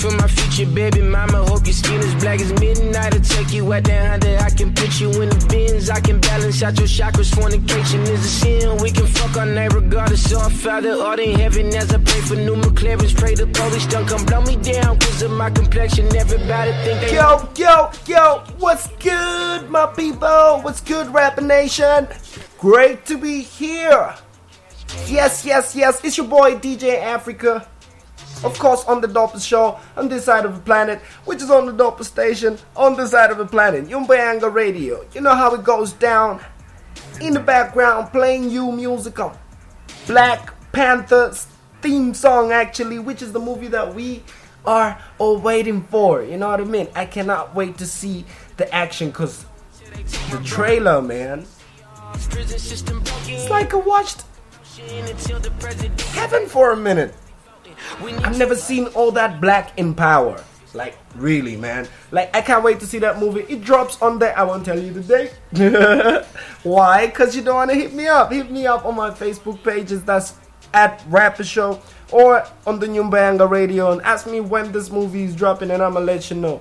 for my future baby mama. Hope your skin is black as midnight. I'll take you out there under. I can put you in the bins. I can balance out your chakras. Fornication is a sin. We can fuck our night regardless. So our Father art in heaven as I pray for new McLarens. Pray the police don't come blow me down cause of my complexion. Everybody think they Yo, yo, yo, what's good, my people? What's good, Rap Nation? Great to be here. Yes, yes, yes, it's your boy DJ Africa. Of course, on the dopest show on this side of the planet, which is on the dopest station on this side of the planet, Nyumbayanga Radio. You know how it goes down. In the background, playing you music of Black Panther's theme song, actually, which is the movie that we are all waiting for. You know what I mean? I cannot wait to see the action because the trailer, man. It's like I watched Heaven for a minute. I've never seen all that black in power. Like, really, man. Like, I can't wait to see that movie. It drops on there. I won't tell you the date. Why? Because you don't want to hit me up. Hit me up on my Facebook pages. That's at Rapa Show or on the Nyumbayanga Radio and ask me when this movie is dropping and I'm going to let you know.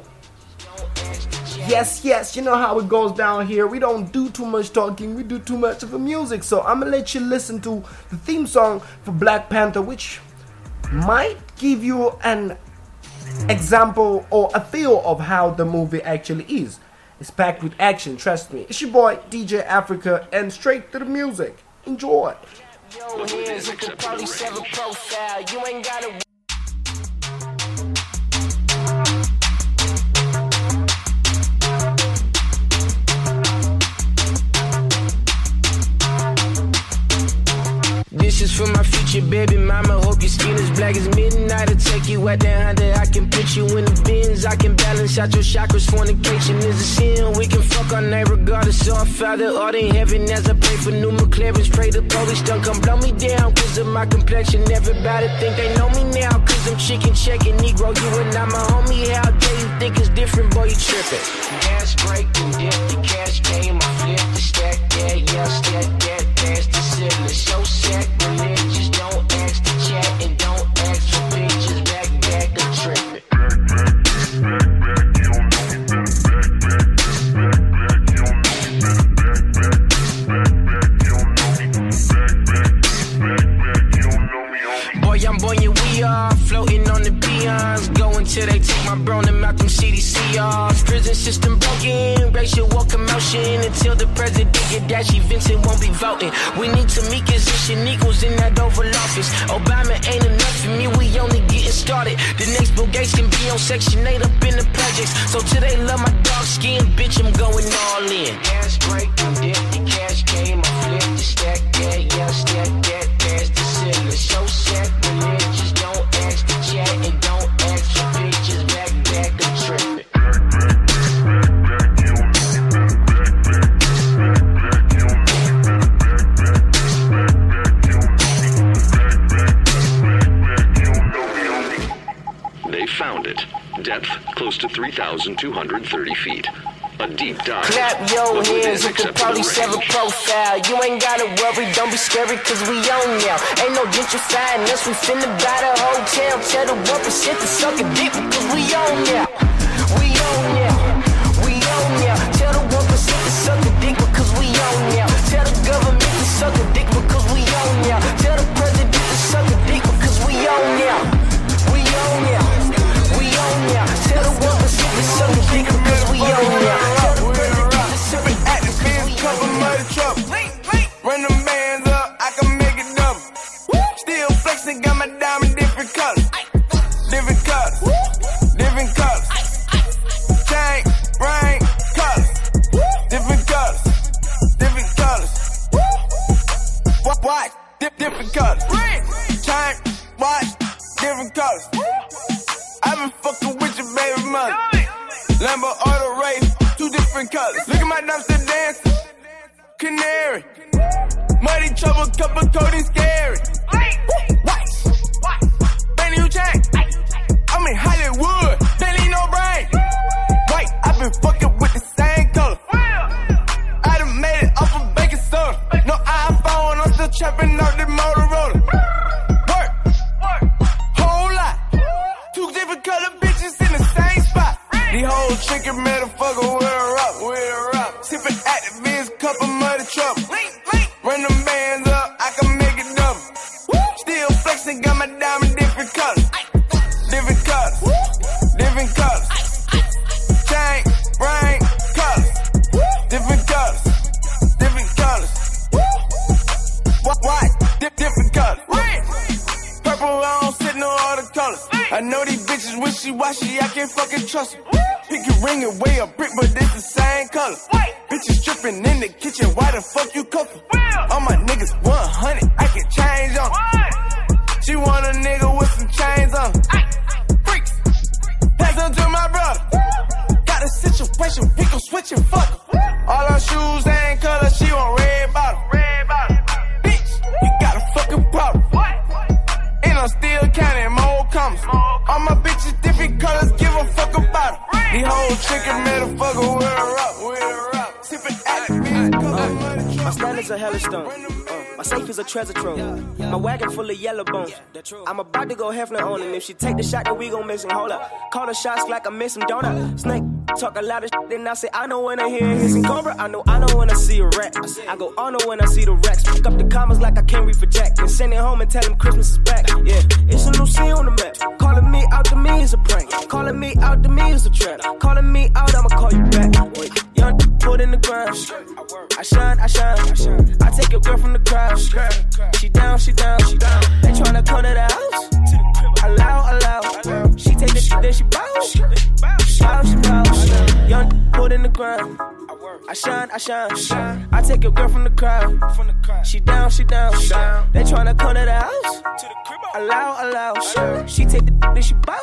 Yes, yes, you know how it goes down here. We don't do too much talking, we do too much of the music. So I'm gonna let you listen to the theme song for Black Panther, which might give you an example or a feel of how the movie actually is. It's packed with action, trust me. It's your boy DJ Africa and straight to the music. Enjoy. Yo, probably save profile. You ain't gotta. This is for my future baby mama. Hope your skin is black as midnight. I'll take you out there under. I can put you in the bins. I can balance out your chakras. Fornication is a sin. We can fuck our night regardless. So our Father art in heaven as I pray for new McLarens. Pray the police don't come blow me down cause of my complexion. Everybody think they know me now cause I'm chicken checking. Negro, you and I'm a homie. How dare you think it's different, boy? You tripping. Gas break dip the cash game. I flip the stack. Yeah, yeah, stack that. The ceiling. So percent to activist, cup of muddy trouble. Run them bands up, I can make it double. Still flexing, got my diamond different colors. Different colors, different colors. Chain, brain, colors. Different colors, different colors. Wh- White, di- different colors. Purple, I don't sit no other colors. I know bitches wishy-washy, I can't fucking trust them. Pick your ring and weigh a brick, but it's the same color. Bitches tripping in the kitchen, why the fuck you cooking? All my niggas 100, I can change on. She want a nigga with some chains on. Freaks. Pass them to my brother. Got a situation, pick a switch and fuck her. All her shoes ain't color, she want red bottom. Still counting more commas. All my bitches different colors, give a fuck about it. These whole chicken motherfucker with her up, with her up. Sippin' activist, color money My standards are hella stone. Uh, my safe is a treasure trove. My wagon full of yellow bones. I'm about to go Hefner on it. If she take the shot, then we gon' miss him. Hold up. Call the shots like I miss him. Donut. Snake talk a lot of shit. Then I say, I know when I hear hissing cobra. I know, I know when I see a rat. I go on when I see the racks. Pick up the commas like I can't read for Jack. And send it home and tell him Christmas is back. Yeah, it's a new scene on the map. Calling me out to me is a prank. Calling me out to me is a trap. Calling me out, I'ma call you back. Young put in the ground. I shine, I shine. I take your girl from the crowd. She down, she down, she down. They tryna come to the house. Allow, allow. She take the shit, then she bounce. She bounce, she bounce. Young put in the ground. I shine, I shine. I take your girl from the crowd. She down, she down. They tryna come to the house. Allow, allow. She take the then she bow.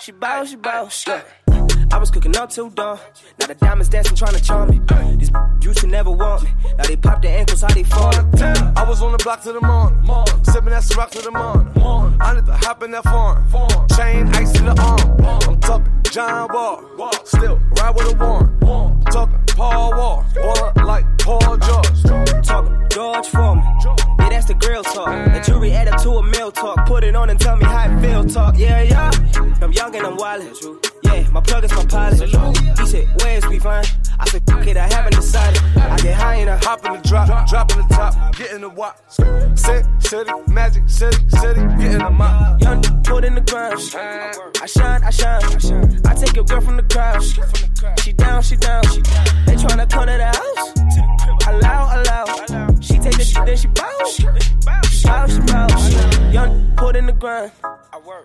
She bow, she bow. Yeah. I was cooking up till dawn. Now the diamonds dancing, trying to charm me. These used to never want me. Now they pop their ankles, how they fall. I was on the block to the morning. Sipping that rock to the morning. I need to hop in that foreign. Chain ice in the arm. I'm talking John Wall. Still ride with a warrant. Talking Paul Wall. Boy like Paul George. Talking George Foreman. Yeah, that's the grill talk. The jury added to a meal talk. Put it on and tell me how it feel talk. Yeah, yeah. I'm young and I'm wildin'. Yeah, my plug is my pilot. He said, Where's we find? I said, fuck it, I haven't decided. I get high and I Hop in the drop, drop in the top, get in the wop. Sit, city, magic, city, city, get in the mop. Young put in the ground. I shine, I shine. I take your girl from the crowd. She down, she down. She they tryna come to the house. Allow, allow. She take the shit, then she bounce. She bounce. Young put in the ground.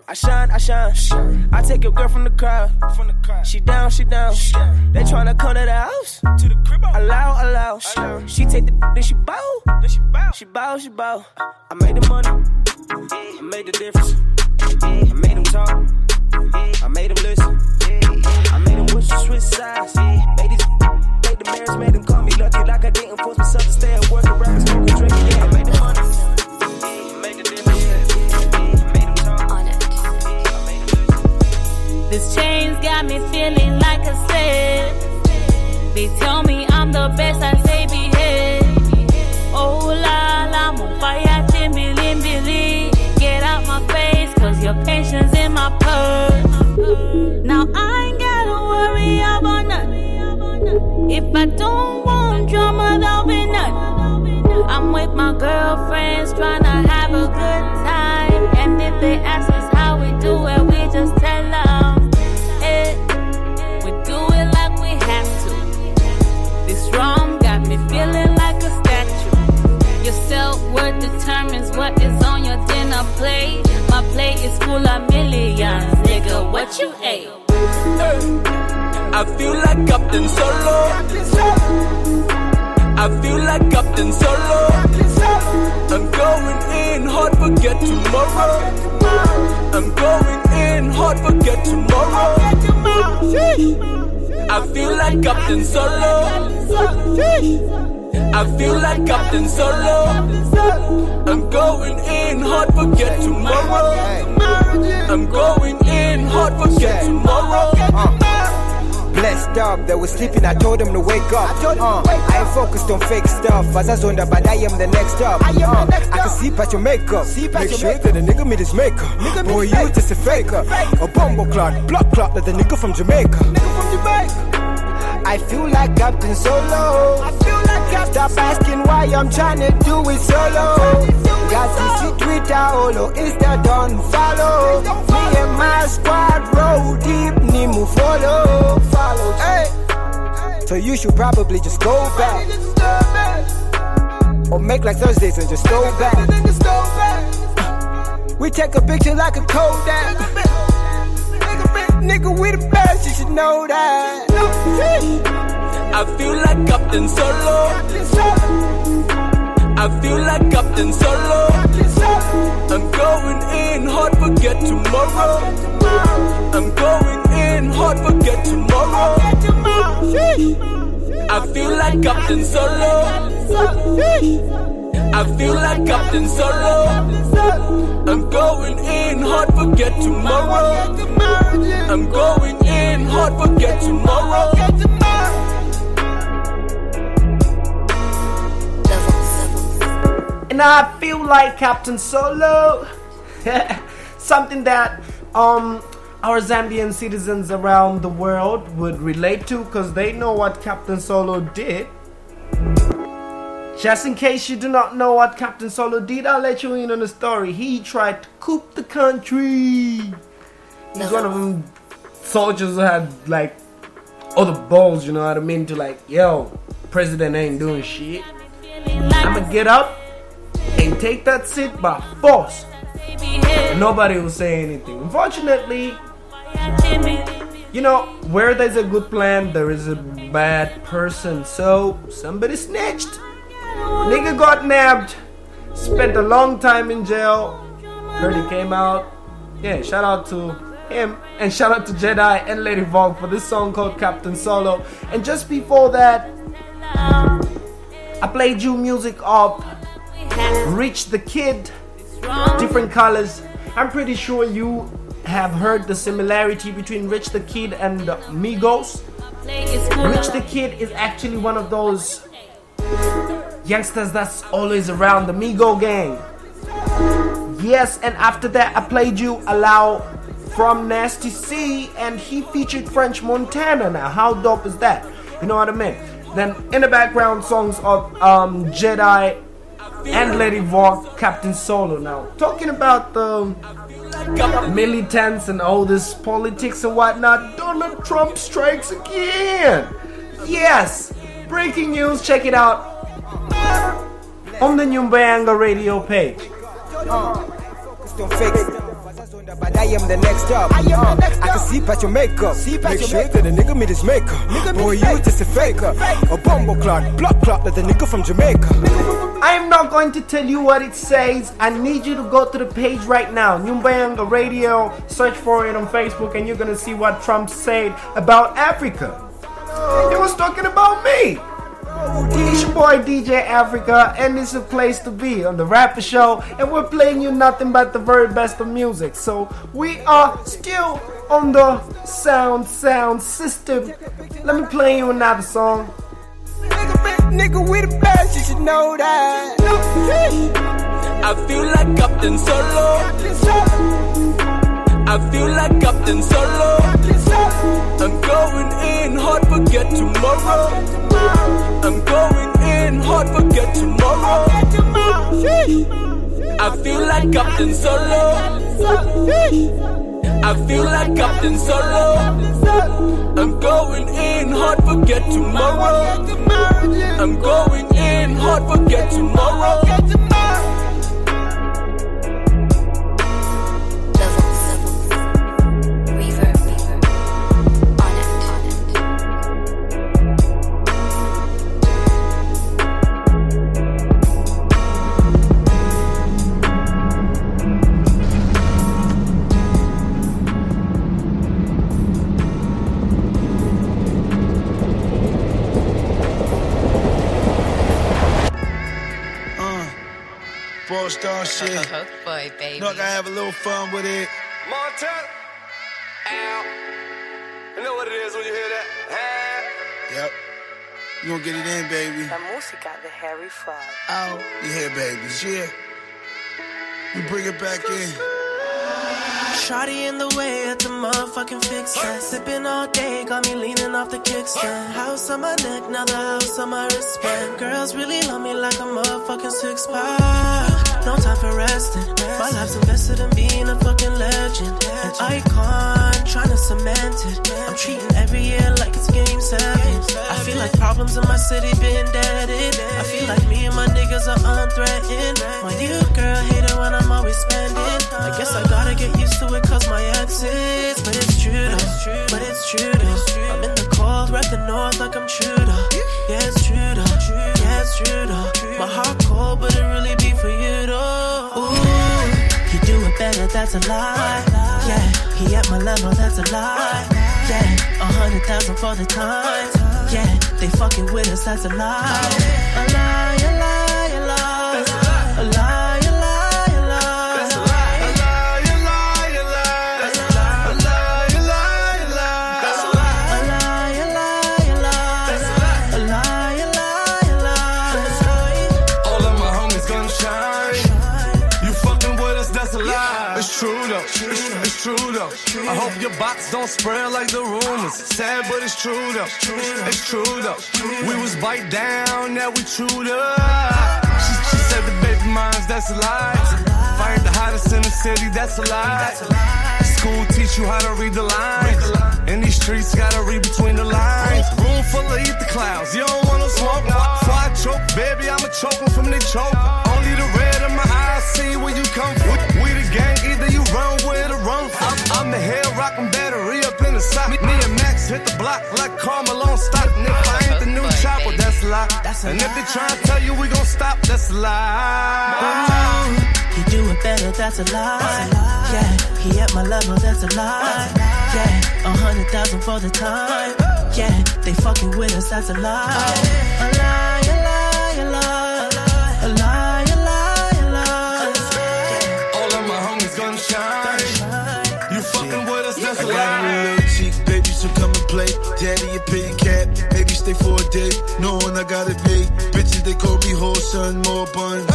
I shine, I shine. I take your girl from the crowd. She down, she down. They tryna come to the house. Allow, allow. She take the then she bow. She bow, she bow. She bow. I made the money. I made the difference. I made them talk. I made them listen. I made them wish to switch sides. Made these the marriage, made them call me lucky like I didn't force myself to stay at work and rap and smoke and drink. Yeah, I made the money. I made the difference. I made them talk. on it. I made them listen. This chain's got me feeling like I said. They tell me I'm the best, I say behave. Oh la la, I'm on fire, chimney, billy. Get out my face, cause your patience in my purse. Now I ain't gotta worry about nothing. If I don't want drama, there'll be none. I'm with my girlfriends trying to have a good time. And if they ask us how we do it, we just tell them. Eh, we do it like we have to. This rum got me feeling like a statue. Your self worth determines what is on your dinner plate. My plate is full of millions, nigga. What you ate? I feel like Captain Solo. I feel like Captain Solo. I'm going in hard, forget tomorrow. I'm going in hard, forget tomorrow. I feel like Captain Solo. I feel like Captain Solo. I'm going in hard, forget tomorrow. I'm going in hard, forget tomorrow. Blessed up. They were sleeping, I told them to wake up. I, Uh, I ain't focused on fake stuff. As I zoned but I am the next up. I, uh, I can see past your makeup. See Make sure that the nigga meet his maker. Boy, you just a faker. A bumble clot, blood clot, that the nigga from Jamaica. I feel like Captain Solo. I feel like Captain Stop asking why I'm trying to do it solo. Got CC, Twitter, Holo, Insta, don't follow. Me and my squad roll deep, Nimu follow. Follow. Hey. So you should probably just go back. Or make like Thursdays and just go back. We take a picture like a Kodak. Nigga, we the best, you should know that. I feel like Captain Solo. I feel like Captain Solo. I'm going in hard, forget tomorrow. I'm going in hard, forget tomorrow. I feel like Captain Solo. I feel like Captain Solo. I'm going in hard, forget tomorrow. I'm going in hard, forget tomorrow. And I feel like Captain Solo. Something that um our Zambian citizens around the world would relate to because they know what Captain Solo did. Just in case you do not know what Captain Solo did, I'll let you in on the story. He tried to coup the country. He's one of them soldiers who had like all the balls, you know what I mean, to like, yo, president ain't doing shit. I'ma get up and take that seat by force. Nobody will say anything. Unfortunately, you know, where there's a good plan, there is a bad person. So somebody snitched. Nigga got nabbed. Spent a long time in jail. Heard he came out. Yeah, shout out to him. And shout out to Jedi and Lady Vogue for this song called Captain Solo. And just before that, I played you music of Rich the Kid. Different colors. I'm pretty sure you have heard the similarity between Rich the Kid and Migos. Rich the Kid is actually one of those youngsters that's always around the Migo gang. Yes, and after that, I played you Allow from Nasty C, and he featured French Montana. Now, how dope is that? You know what I mean? Then, in the background, songs of um, Jedi and Lady Vogue, Captain Solo. Now, talking about the militants and all this politics and whatnot, Donald Trump strikes again. Yes, breaking news. Check it out on the Nyumbayanga radio page. But I am the next up. I, am uh, the next I can see past your makeup. See past Make sure that the nigga meet his maker. Nigga Boy, you just a faker. A bumble clot, block clot that the nigga from Jamaica. I am not going to tell you what it says. I need you to go to the page right now. Nyumbayanga Radio. Search for it on Facebook and you're gonna see what Trump said about Africa. He was talking about me. It's your boy DJ Africa, and it's a place to be on the Rapa Show, and we're playing you nothing but the very best of music. So we are still on the sound sound system. Let me play you another song. Nigga, we the best, you should know that. I feel like Captain Solo. I feel like Captain Solo. I'm going in hard, forget tomorrow. I'm going in hard, forget tomorrow. I feel like Captain Solo. I feel like Captain Solo. I'm going in hard, forget tomorrow. I'm going in hard, forget tomorrow. Star shit. Coke boy, baby. Know I have a little fun with it. Montana. Ow. You know what it is when you hear that? Hey. Yep. You gonna get it in, baby. La música de Harry Fraud. Oh, you hear, babies, yeah. You bring it back in. Shotty in the way at the motherfucking fix that. Sipping all day, got me leaning off the kickstand. House on my neck, now the house on my wristband. Girls really love me like a motherfucking six pack. No time for resting. My life's invested in being a fucking legend. An icon, trying to cement it. I'm treating every year like it's game seven. I feel like problems in my city been deaded. I feel like me and my niggas are unthreatened. My new girl hate it when I'm always spending. I guess I gotta get used to it cause my is, But it's true though, It's true, but it's true though. I'm in the cold, rep the north like I'm Trudeau. Yeah, it's true though, yeah, it's true though. My heart cold, but it really that's a lie. Yeah, he at my level, that's a lie. Yeah, a hundred thousand for the time. Yeah, they fucking with us, that's a lie. A spread like the rumors. Sad, but it's true though. It's true though. We was bite down, now we chewed up. She, she said the baby moms, that's a lie. Fired the hottest in the city, that's a lie. School teach you how to read the lines. In these streets, gotta read between the lines. Room full of ether clouds, you don't wanna smoke. Before I choke, baby, I'ma choke from the choke. Only the red in my eyes see where you come from. We, the gang, you run with run from. I'm, I'm the head rockin' battery up in the sock. Me, me and Max hit the block like Carmelo stock. And if I ain't the new chopper, that's a lie. And if they try to tell you we gon' stop, that's a lie. You do it better, that's a lie. Yeah, he at my level, that's a lie. Yeah, a hundred thousand for the time. Yeah, they fucking with us, that's a lie. A lie, stay for a day. Knowing I got it made. Bitches, they call me whole son, more buns.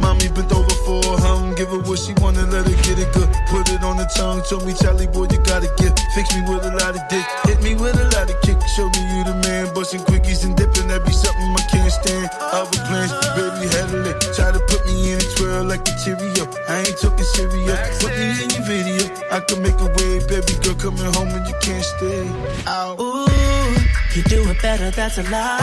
Mommy bent over for her. Give her what she wanna, let her get it good. Put it on the tongue. Told me, Charlie, boy, you gotta get. Fix me with a lot of dick. Hit me with a lot of kick. Show me you the man. Busting quickies and dipping. That be something I can't stand. Other plans, baby, had a lick. Try to put me in a twirl like a Cheerio. I ain't talking serious. Put me in your video. I can make a way, baby girl, coming home and you can't stay. Ooh, you do it better, that's a lie.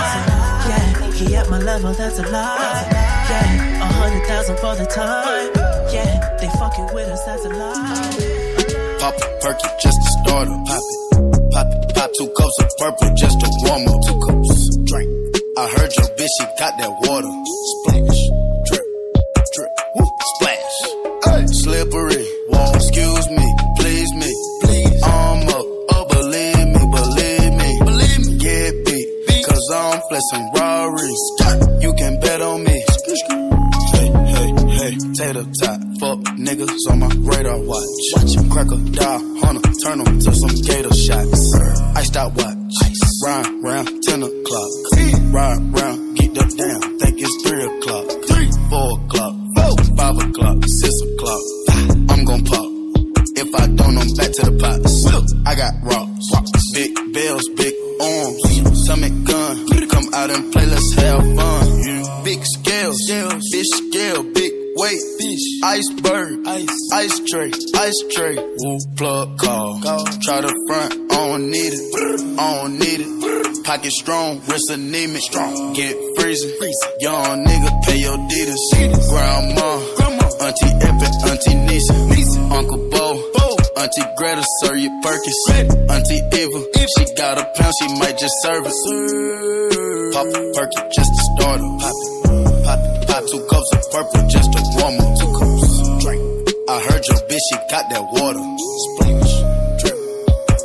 Yeah, he at my level, that's a lie. Yeah, a hundred thousand for the time. Yeah, they fucking with us, that's a lie. Pop a perky just to start up. Pop it. Pop it. Pop two cups of purple just to warm up. Two cups. Drink. I heard your bitch, she got that water. Splash. Drip. Drip. Woo. Splash. Hey. Slippery. Wall. Excuse me. I'm flexing Rari. You can bet on me. Hey, hey, hey, tater tot. Fuck niggas on my radar watch. Watch him crack a die, hunter, turn him to some gator shots. Iced out watch. Ride round 10 o'clock. Ride round, get up down. Think it's 3 o'clock. 3, 4 o'clock. 5 o'clock. 6 o'clock. I'm gon' pop. If I don't, I'm back to the pots. I got rocks. Ice, tray, ice tray. Woo, plug call. Try to front, I don't need it, I don't need it. Pocket strong, wrist anemic, strong. Get freezing, young nigga, pay your deeders. Grandma, auntie Epic, auntie Nisa, Uncle Bo, auntie Greta, serve you Perkins. Auntie Eva, if she got a pound, she might just serve it. Pop a just to start her. Pop it, pop it, pop two cups of purple just to warm heard your bitch, she got that water. Splash, drip,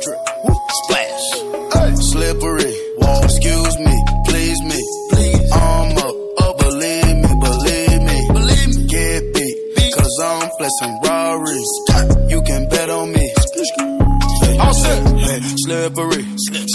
drip, woo, splash. Slippery, wall. Excuse me, please me, please. Arm up, oh believe me, believe me, believe me. Get beat, cause I'm flexing Rari's. You can bet on me. All set. Hey, slippery.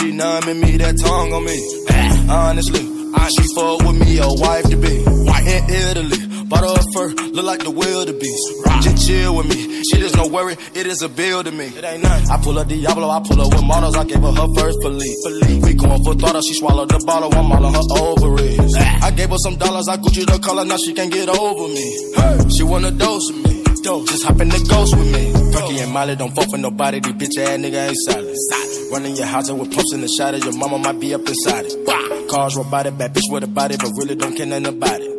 She women me, that tongue on me. Ah. Honestly, I, she fuck with me, a wife to be. In Italy, bought her a fur, look like the wildebeest. Just chill with me, she just no worry, it is a bill to me. It ain't nothing. I pull up Diablo, I pull up with models, I gave her her first Philippe. We going for throttle, she swallowed the bottle, I'm all on her ovaries. Ah. I gave her some dollars, I Gucci the color, now she can't get over me. She wanna dose with me. Just hop in the ghost with me. Perky and Molly don't fuck for nobody. These bitch ass nigga ain't solid. Running your house with pumps in the shot Your mama might be up inside it. Cars robotic, bad bitch with a body, but really don't care nothing about it.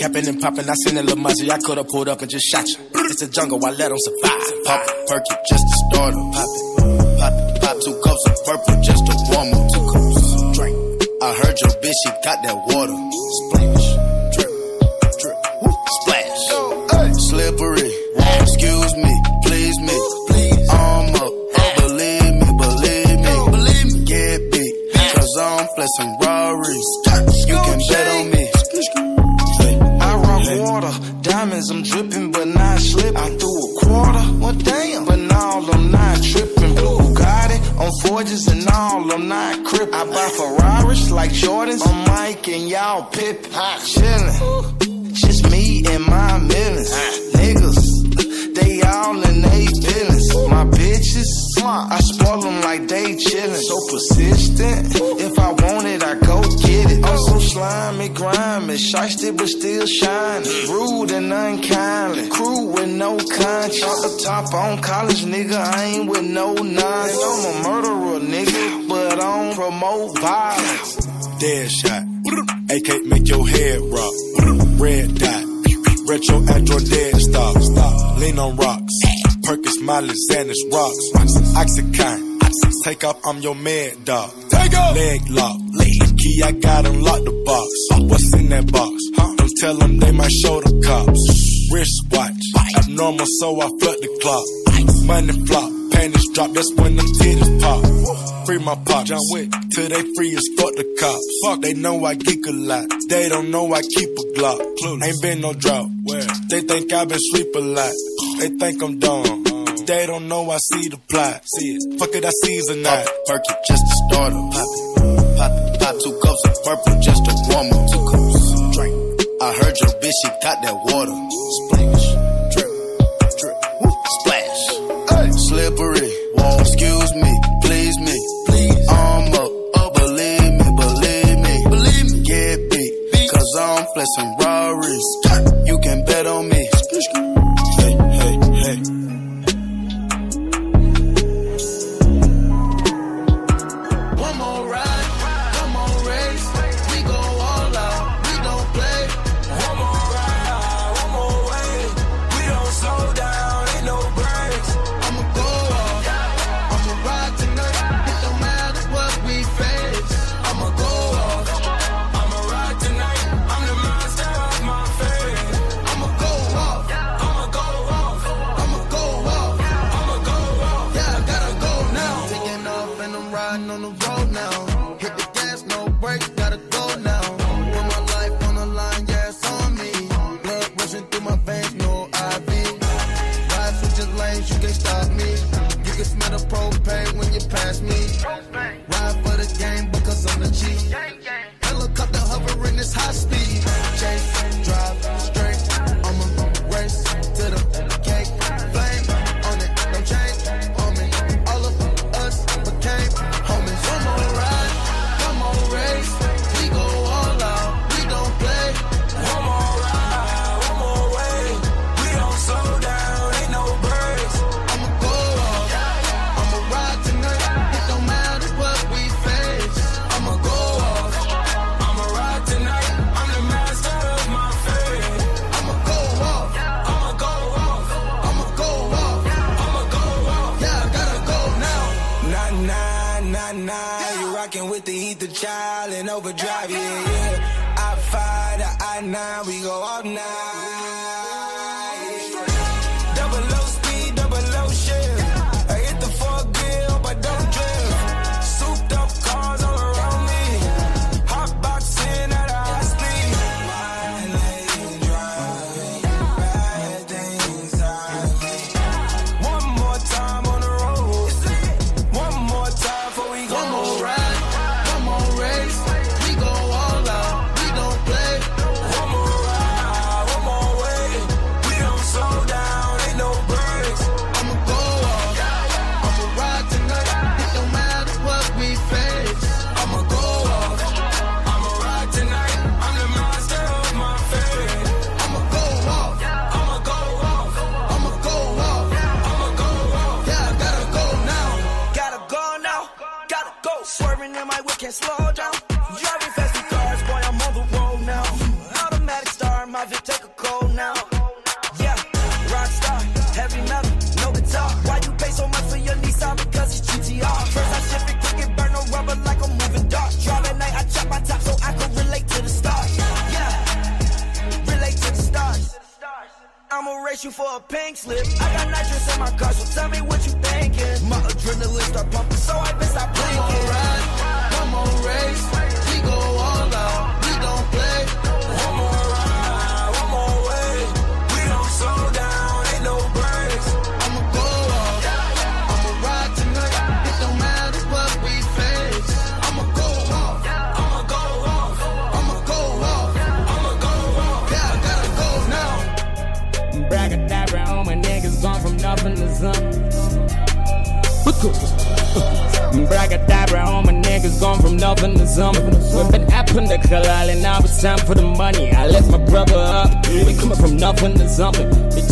Capping and popping, I seen a little muzzy. I could've pulled up and just shot you. It's a jungle, I let them survive. Pop it, perky, just to start 'em. Pop it, pop it, pop two cups of purple just to warm 'em. Two cups, drink. I heard your bitch, she got that water. Splash, I'm not crippin'. I buy Ferraris like Jordans, I'm Mike and y'all Pippin. Chillin', just me and my millions. Niggas, they all in they feelings. My bitches, I spoil them like they chillin'. So persistent, if I want it, I go get it. I'm so slimy, grimy, shiesty but still shining. Rude and unkindly, crew with no conscience. Off the top on college, nigga, I ain't with no nonsense. I'm a murderer, nigga, but I don't promote violence. Dead shot. AK make your head rock. Red dot. Retro Android dead stop. Stop. Lean on rocks. Perkins, Miley, Xanax, rocks. Oxycontin. Take off, I'm your mad dog. Take off. Leg lock. Leg. Key, I got unlock the box. What's in that box? Don't tell them they might show the cops. Wrist watch. Abnormal, so I flood the clock. Money flop. Panties drop, that's when them titties pop. Free my pop, John Wick, till they free as fuck the cops. Fuck, they know I geek a lot. They don't know I keep a Glock. Ain't been no drought. They think I been sleep a lot. They think I'm dumb. Uh-huh. They don't know I see the plot. See it. Fuck it, I season that. Perky just to start 'em. Pop it, pop it, pop two cups of purple just to warm 'em. Two cups, drink. I heard your bitch, she got that water. Splash, I'm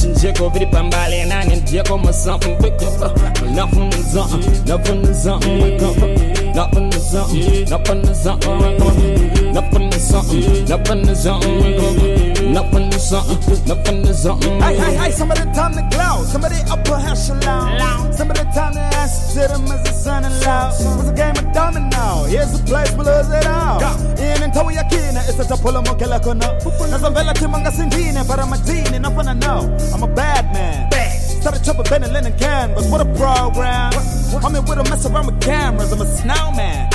and jiggle, vidi pambali and I jiggle my something. We come nothing to something. Nothing to something. Come from nothing to something. Nothing to something. Come from nothing to something. Nothing to something. We come from nothing to something. Nothing to something. Hey, hey, hey, somebody time to glow. Somebody upper echelon. Somebody time to answer to them as a son in law. It's a game of domino. Here's a place we lose it all. In and tow yakina, it's a tapula mokela kono. Nazavela timanga sindine, but I'm a teen enough when I know. I'm a bad man. Started chopping Ben and Lennon canvas. What a program. I'm in with a mess around with cameras. I'm a snowman.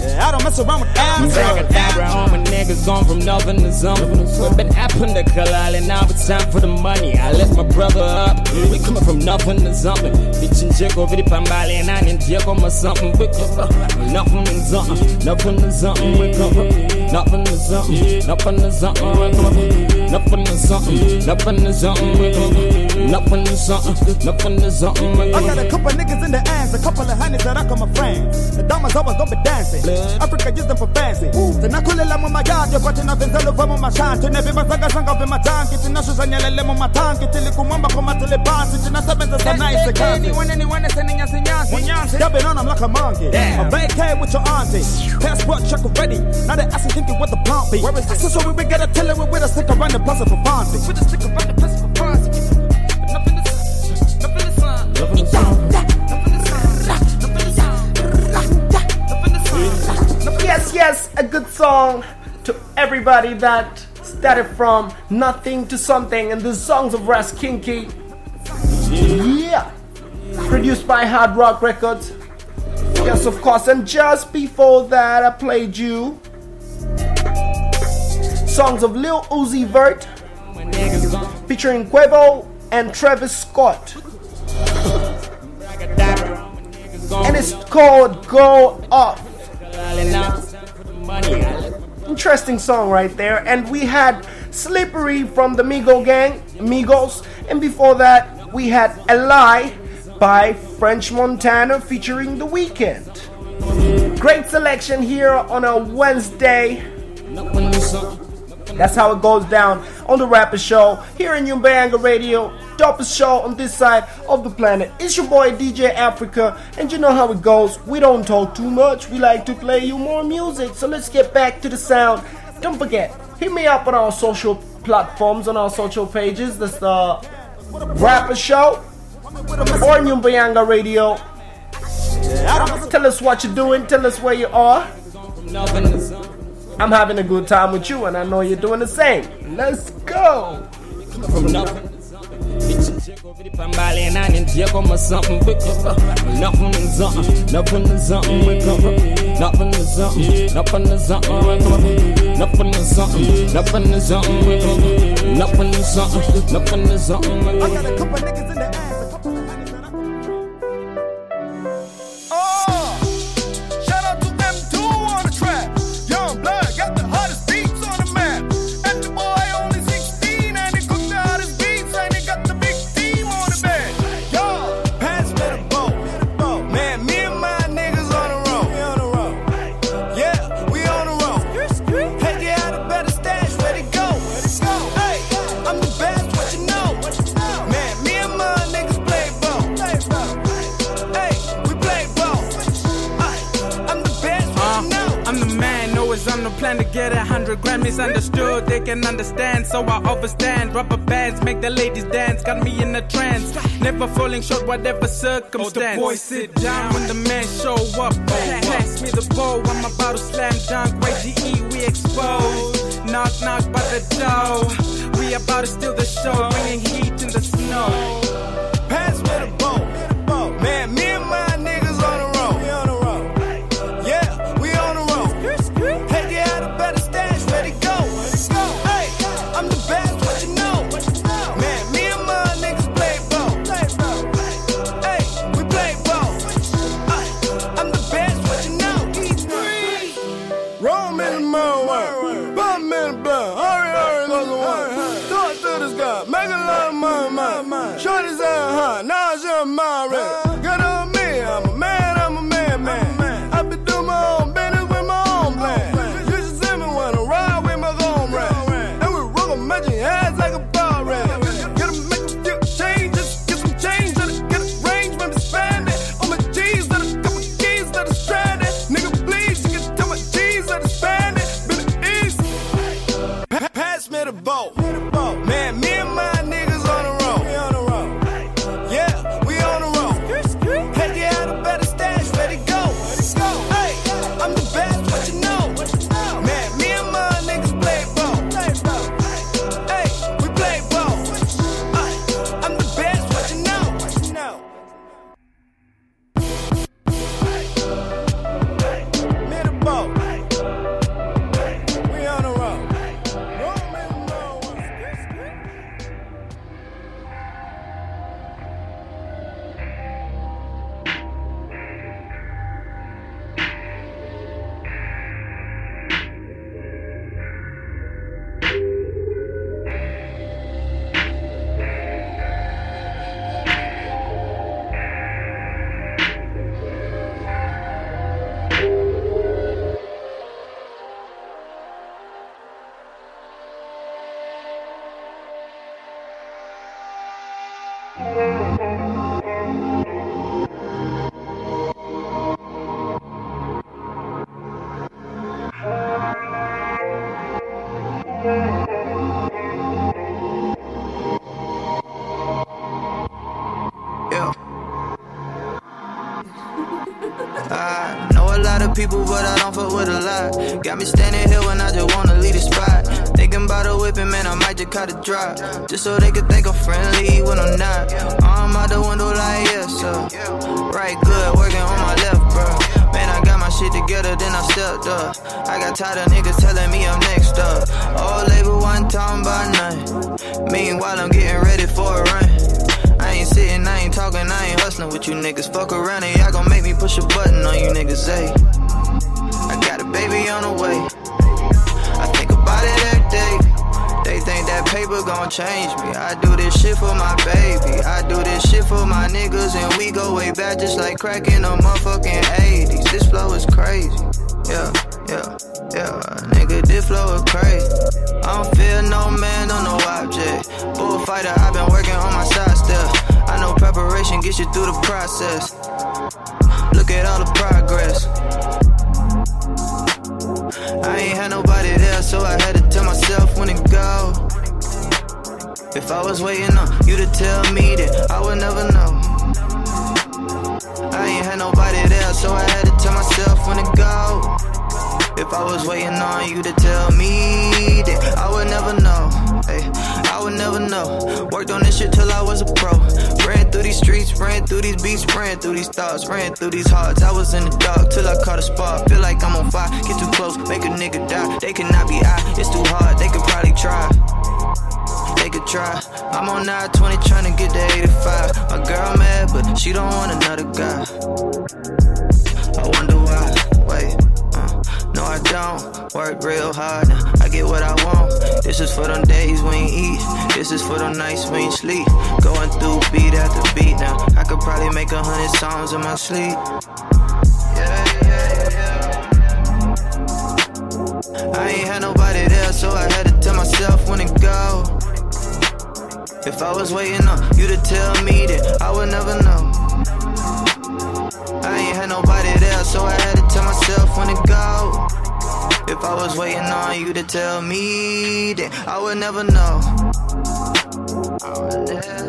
Yeah, I don't mess around with answers. Braggadabra, all my niggas gone from nothing to something. Been apping the halal and now it's time for the money. I left my brother up. We coming from nothing to something. Bitch and jiggle, vidi pambali and I need jiggle my something. We come from nothing to something. Nothing to something. We come from nothing to something. Nothing to something. We come from nothing to something. Nothing to something. We come from nothing to something. Nothing to something. We I got a couple niggas in the ends, a couple of honeys that I call my friends. The damas always gonna be dancing. Africa use them for fancy. Tinakulela mu mayadi, but tinavenzela uva mu mashanti. Nevivazaga sanga vima tanki, tinashuzanyelele mu matanki. Tilikumwamba kwa matelebansi, tinasebenza sa nice kasi. Anyone, anyone that's sending us in Y'all been on, I'm like a monkey. Damn. A vacay with your auntie. Passport check already. Now they asking, thinking what the pump be. Where is this? So we gotta tell it, we with a stick around the plaza for Fonzie. With a stick around the plaza for Fonzie. Yes, yes, a good song to everybody that started from nothing to something and the songs of Ras Kinky. Yeah. Produced by Hard Rock Records. Yes, of course. And just before that, I played you songs of Lil Uzi Vert featuring Quavo and Travis Scott. And it's called Go Off. Interesting song right there. And we had Slippery from the Migo Gang, Migos. And before that, we had A Lie by French Montana featuring The Weeknd. Great selection here on a Wednesday. That's how it goes down on the Rapa Show here in Nyumbayanga Radio. Dopest show on this side of the planet. It's your boy DJ Africa, and you know how it goes. We don't talk too much, we like to play you more music. So let's get back to the sound. Don't forget, hit me up on our social platforms, on our social pages. That's the Rapa Show or Nyumbayanga Radio. Tell us what you're doing, tell us where you are. I'm having a good time with you, and I know you're doing the same. Let's go. From nothing. Something. Nothing something. Nothing something. Nothing something. I got a couple niggas in plan to get a hundred grand. Misunderstood, they can understand, so I overstand. Rubber bands make the ladies dance, got me in a trance. Never falling short, whatever circumstance. Oh, the boys sit down when the man show up. Oh, pass me the ball, I'm about to slam dunk. YGE, we expose. Knock, knock by the door. We about to steal the show, bringing heat in the snow. Pass me the ball. Man, me and just cut a drop. Just so they could think I'm friendly when I'm not. I'm out the window like, yes, sir. Right, good, working on my left, bro. Man, I got my shit together, then I stepped up. I got tired of niggas telling me I'm next up. Old label one talking about nothing. Meanwhile, I'm getting ready for a run. I ain't sitting, I ain't talking, I ain't hustling with you niggas. Fuck around and y'all gon' make me push a button on you niggas, ayy. I got a baby on the way. That paper gon' change me. I do this shit for my baby. I do this shit for my niggas, and we go way back just like crack in the motherfucking 80s. This flow is crazy. Yeah, yeah, yeah. Nigga, this flow is crazy. I don't feel no man on no object. Bullfighter, i been working on my side step. I know preparation gets you through the process. Look at all the progress. I ain't had nobody there, so I had to tell myself when to go. If I was waiting on you to tell me that I would never know. I ain't had nobody there, so I had to tell myself when to go. If I was waiting on you to tell me that I would never know. Hey, I would never know. Worked on this shit till I was a pro. Ran through these streets, ran through these beats, ran through these thoughts, ran through these hearts. I was in the dark till I caught a spark. Feel like I'm on fire. Get too close, make a nigga die. They cannot be I. It's too hard. They could probably try. They could try. I'm on 920 trying to get to 85. My girl mad, but she don't want another guy. I wonder why. Wait. uh, No, I don't work real hard. Now I get what I want. This is for them days when you eat. This is for them nights when you sleep. Going through beat after beat. Now I could probably make a hundred songs in my sleep. I ain't had nobody there, so I had to tell myself when to go. If I was waiting on you to tell me that I would never know. I ain't had nobody there, so I had to tell myself when to go. If I was waiting on you to tell me that I would never know. I would never.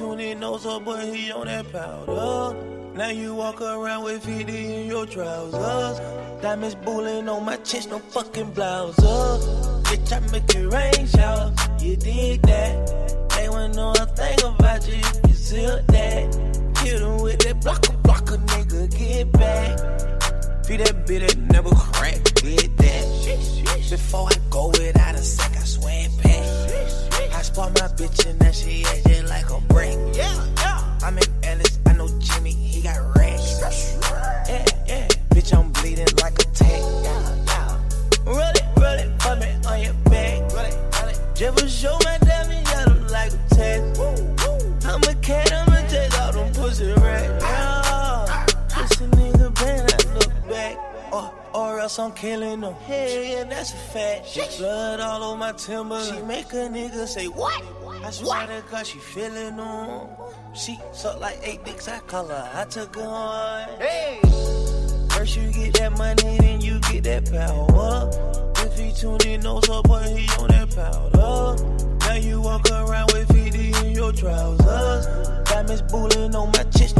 Tune in, knows up, but he on that powder. Now you walk around with 50 in your trousers. Diamonds bullying on my chest, no fucking blouses. Bitch, I make it rain shower. You dig that? They wouldn't know a thing about you if you seal that. Hit him with that blocker, blocker, nigga, get back. Feed that bitch that never crack, get that. Before I go without a sec, I swear back. I spot my bitch and now she acting like a brick. Yeah, yeah. I'm in Ellis, I know Jimmy, he got racks. Yeah, yeah. Bitch, I'm bleeding like a tank. Yeah, yeah. Roll it, roll it, put me on your back. Roll it, roll it. Just show my diamond yellow like a test. I'm else I'm killing them. Hell yeah, that's a fact. She blood all over my timber. She make a nigga say, What? I swear to God, she feeling them. She suck like eight dicks, I call her. I took her on. Hey! First you get that money, then you get that power. If he tuned in, knows up, but he on that powder. Now you walk around with 50 in your trousers. Diamonds bullying on my chest,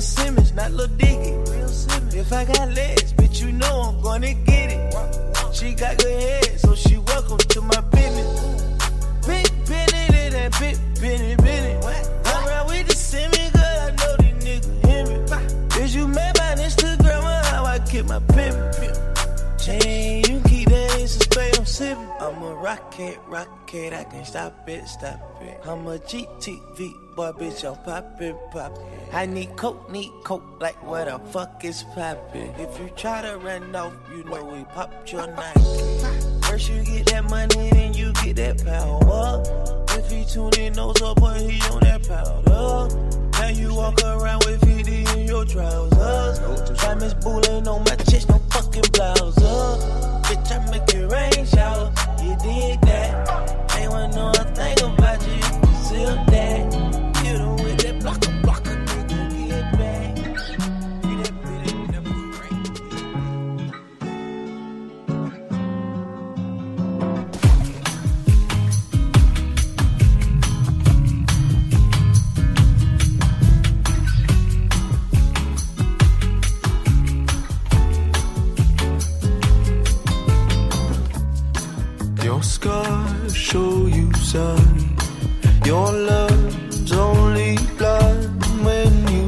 Simmons, not Lil Diggy. If I got legs, stop it, stop it. I'm a GTV, boy, bitch, I'm poppin', poppin'. I need coke, need coke, like what the fuck is poppin'? If you try to run off, you know we popped your Nike. First you get that money, then you get that power. If he tune in, knows up, but he on that powder. Now you walk around with 50 in your trousers. Diamonds bullying on my chest, no fucking blouses. Bitch, I make it rain shower. You did that? Want know a thing about you. You Your scars show you, son. Your love's only blind when you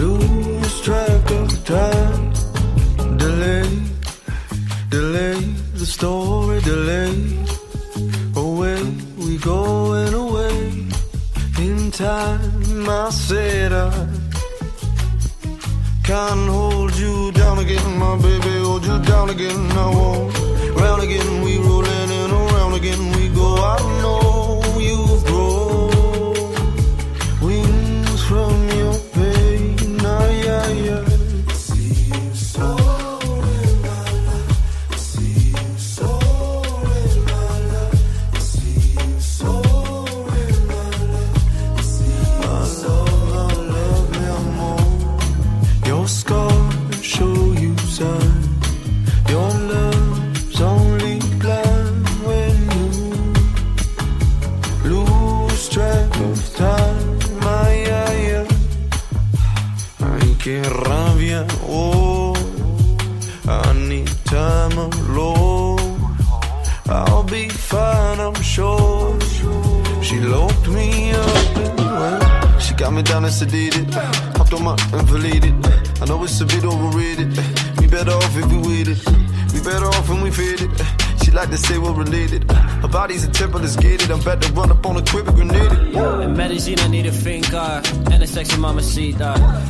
lose track of time. Delay, delay, the story delay. Away we going away. In time, I said I can't hold you down again, my baby. Hold you down again, I won't. Round again, we rolling and around again we go. I know you, like to say we're related. Her body's a temple, get it. I'm about to run up on a crib and grenade it. In medicine, I need a finger and a sexy mama seat.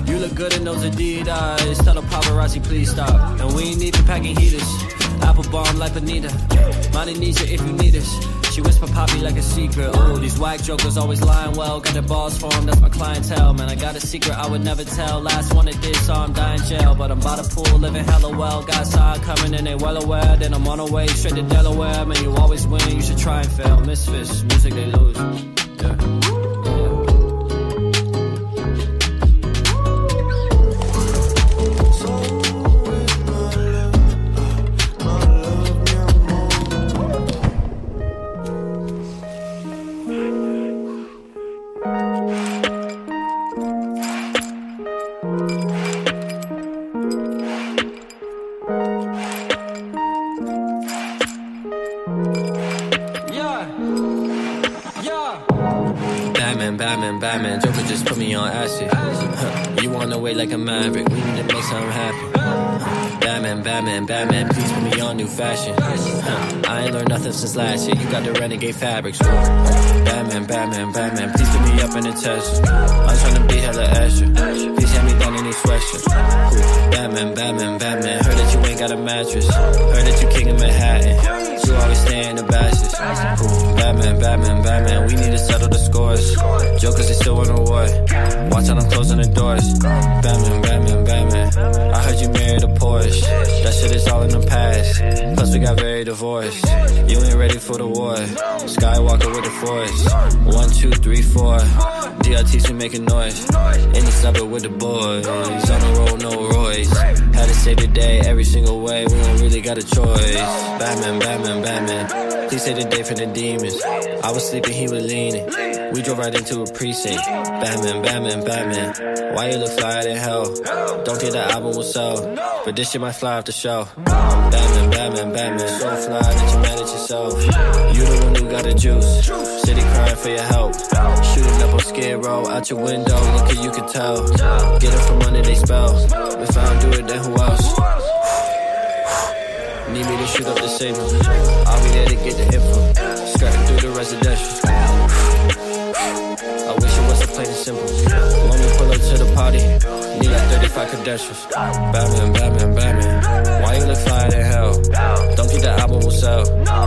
You look good in those Adidas. Tell the paparazzi, please stop. And we ain't even packing heaters. Apple bomb like Bonita. Money needs you if you need us. She whisper poppy like a secret. Oh, these whack jokers always lying well. Got their balls for 'em, that's my clientele. Man, I got a secret I would never tell. Last one that did, so I'm dying jail. But I'm by the pool, living hella well. Got side coming and they well aware. Then I'm on the way straight to Delaware. Man, you always win, you should try and fail. Misfits, music they lose. The renegade fabrics. Batman, Batman, Batman. Please put me up in the test. I'm trying to be hella extra. Please hand me down any sweatshirt. Batman, Batman, Batman. Heard that you ain't got a mattress. Heard that you king of Manhattan. You always stay in the bashes. Batman, Batman, Batman. We need to settle the scores. Jokers, they still on the war. Watch out, I'm closing the doors. Batman, Batman, Batman. I heard you married a Porsche. That shit is all in the past. Plus, we got very divorced. You ain't ready for the war. Skywalker with the force. One, two, three, four. DRTs, we making noise. In the suburb with the boys. On the road, no Royce. Had to save the day every single way. We don't really got a choice. Batman, Batman, Batman. Please say the day for the demons. I was sleeping, he was leaning. We drove right into a precinct. Batman, Batman, Batman. Why you look flyer than hell? Don't think the album will sell. But this shit might fly off the show. Batman, Batman, Batman. So fly that you mad at yourself. You the one who got the juice. City crying for your help. Shooting up on Skid Row out your window. Look at you can tell. Get it from under they spell. If I don't do it, then who else? Need me to shoot up the saber. I'll be there to get the info. Scrapping through the residential. I wish it wasn't plain and simple. To the party? Need like 35 credentials. Batman, Batman, Batman. Why you look flyer than hell? Don't think the album will sell.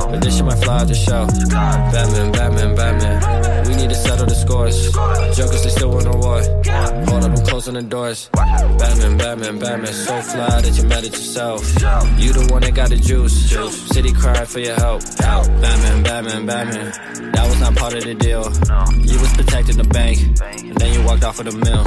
But this shit might fly off the show. Batman, Batman, Batman. We need to settle the scores. Jokers, they still want a war. Hold up, I'm closing the doors. Batman, Batman, Batman. So fly that you mad at yourself. You the one that got the juice. City crying for your help. Batman, Batman, Batman. That was not part of the deal. You was protecting the bank. And then you walked off with a mill.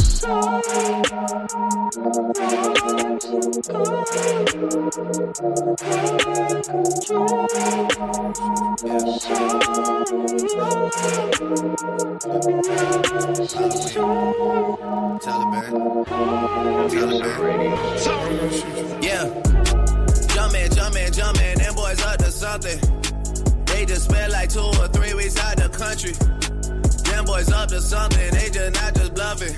They just spent like two or three weeks out the country. Them boys up to something, they just not just bluffing.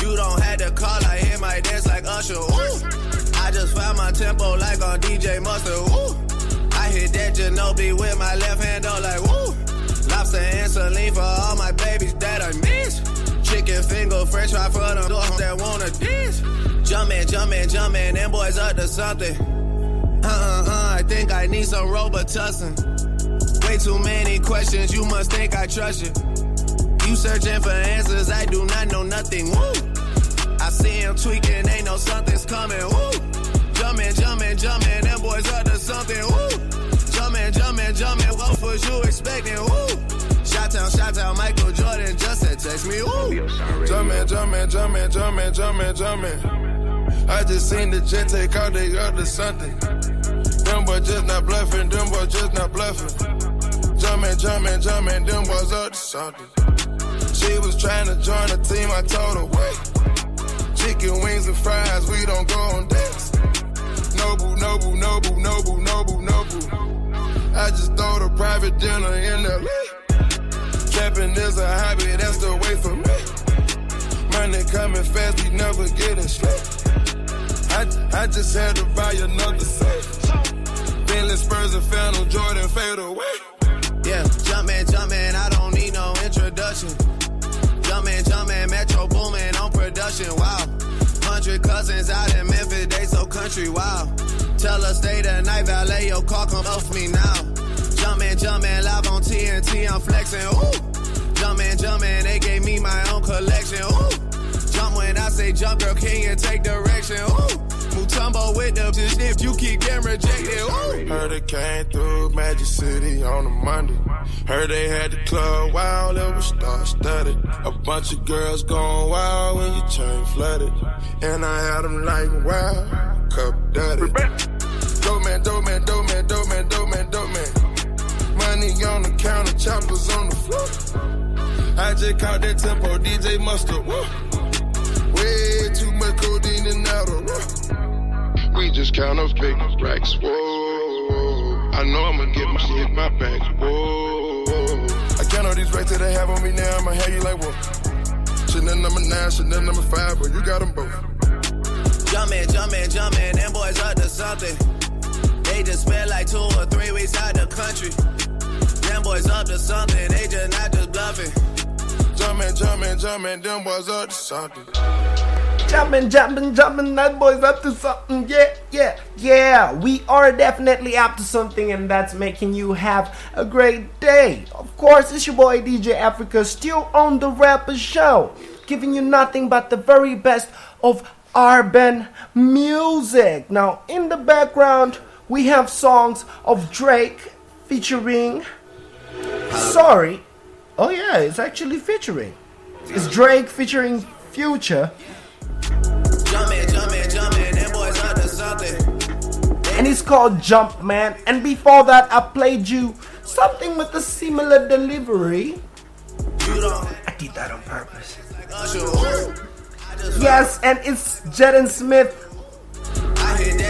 You don't have to call, I hear my dance like Usher. Ooh. I just found my tempo like on DJ Mustard. Ooh. I hit that Ginobili with my left hand, though, like woo. Lobster and saline for all my babies that I miss. Chicken finger, french fry for them that wanna dance. Jumpin', jumpin', jumpin', them boys up to something. Uh uh uh, I think I need some Robitussin. Way too many questions, you must think I trust you. You searching for answers, I do not know nothing. Woo! I see him tweaking, ain't no something's coming. Woo! Jumpin', jumpin', jumpin', them boys up to something. Woo! Jumpin', jumpin', jumpin', what was you expecting? Woo! Shout out, shout out, Michael Jordan just said text me. Woo! Jumpin', jumpin', jumpin', jumpin', jumpin', jumpin'. I just seen the jet take out, they to something. Them boys just not bluffing, them boys just not bluffing. Jumpin', jumpin', jumpin', them boys up to something. She was trying to join the team, I told her, wait. Chicken wings and fries, we don't go on dates. Noble, noble, noble, noble, noble, noble. I just throw the private dinner in LA. Trapping is a hobby, that's the way for me. Money coming fast, we never getting straight. I, I just had to buy another safe. Bentley Spurs and Phantom Jordan yeah, jumpin', jumpin', I don't need no introduction. Jumpin', jumpin', Metro Boomin on production. Wow. Hundred cousins out in Memphis, they so country. Wow. Tell us stay the night, valet your car, come off me now. Jumpin', jumpin', live on TNT, I'm flexin'. Ooh. Jumpin', jumpin', they gave me my own collection. Ooh. I say jump, girl, can you take direction, ooh. Mutombo with the bitch if you keep getting rejected, ooh. Heard it came through Magic City on a Monday. Heard they had the club wild, it was star studded. A bunch of girls going wild when you turn flooded. And I had them like wow, cup dirty. Dope man, dope man, dope man, dope man, dope man, dope man. Money on the counter, choppers on the floor. I just caught that tempo, DJ Mustard. Woo. Way too much codeine and outer. Woo. We just count up big racks. Whoa. I know I'ma get my shit my back. Whoa. I count all these racks that they have on me now. I'ma have you like whoa. Chanel number nine, Chanel number five, but you got them both. Jumpin', jumpin', jumpin', them boys up to something. They just spent like two or three weeks out the country. Them boys up to something, they just not just bluffing. Jumpin', jumpin', jumpin', them boys up to something. Jumping, jumping, jumping, that boy's up to something. Yeah, yeah, yeah. We are definitely up to something, and that's making you have a great day. Of course, it's your boy DJ Africa, still on the Rapa Show, giving you nothing but the very best of urban music. Now, in the background, we have songs of Drake featuring. Sorry. Oh, yeah, it's actually featuring. It's Drake featuring Future. And it's called Jumpman. And before that, I played you something with a similar delivery. I did that on purpose. Yes, and it's Jaden Smith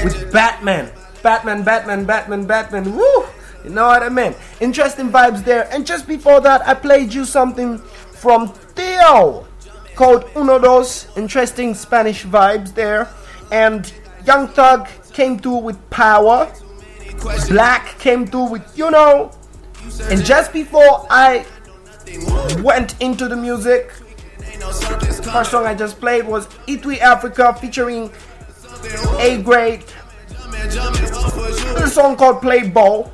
with Batman. Batman, Batman, Batman, Batman. Woo! You know what I mean? Interesting vibes there. And just before that, I played you something from Theo called Uno Dos. Interesting Spanish vibes there. And Young Thug came through with Power. Black came through with You Know. And just before I went into the music, first song I just played was Itwi Africa featuring A Grade. A song called Play Ball.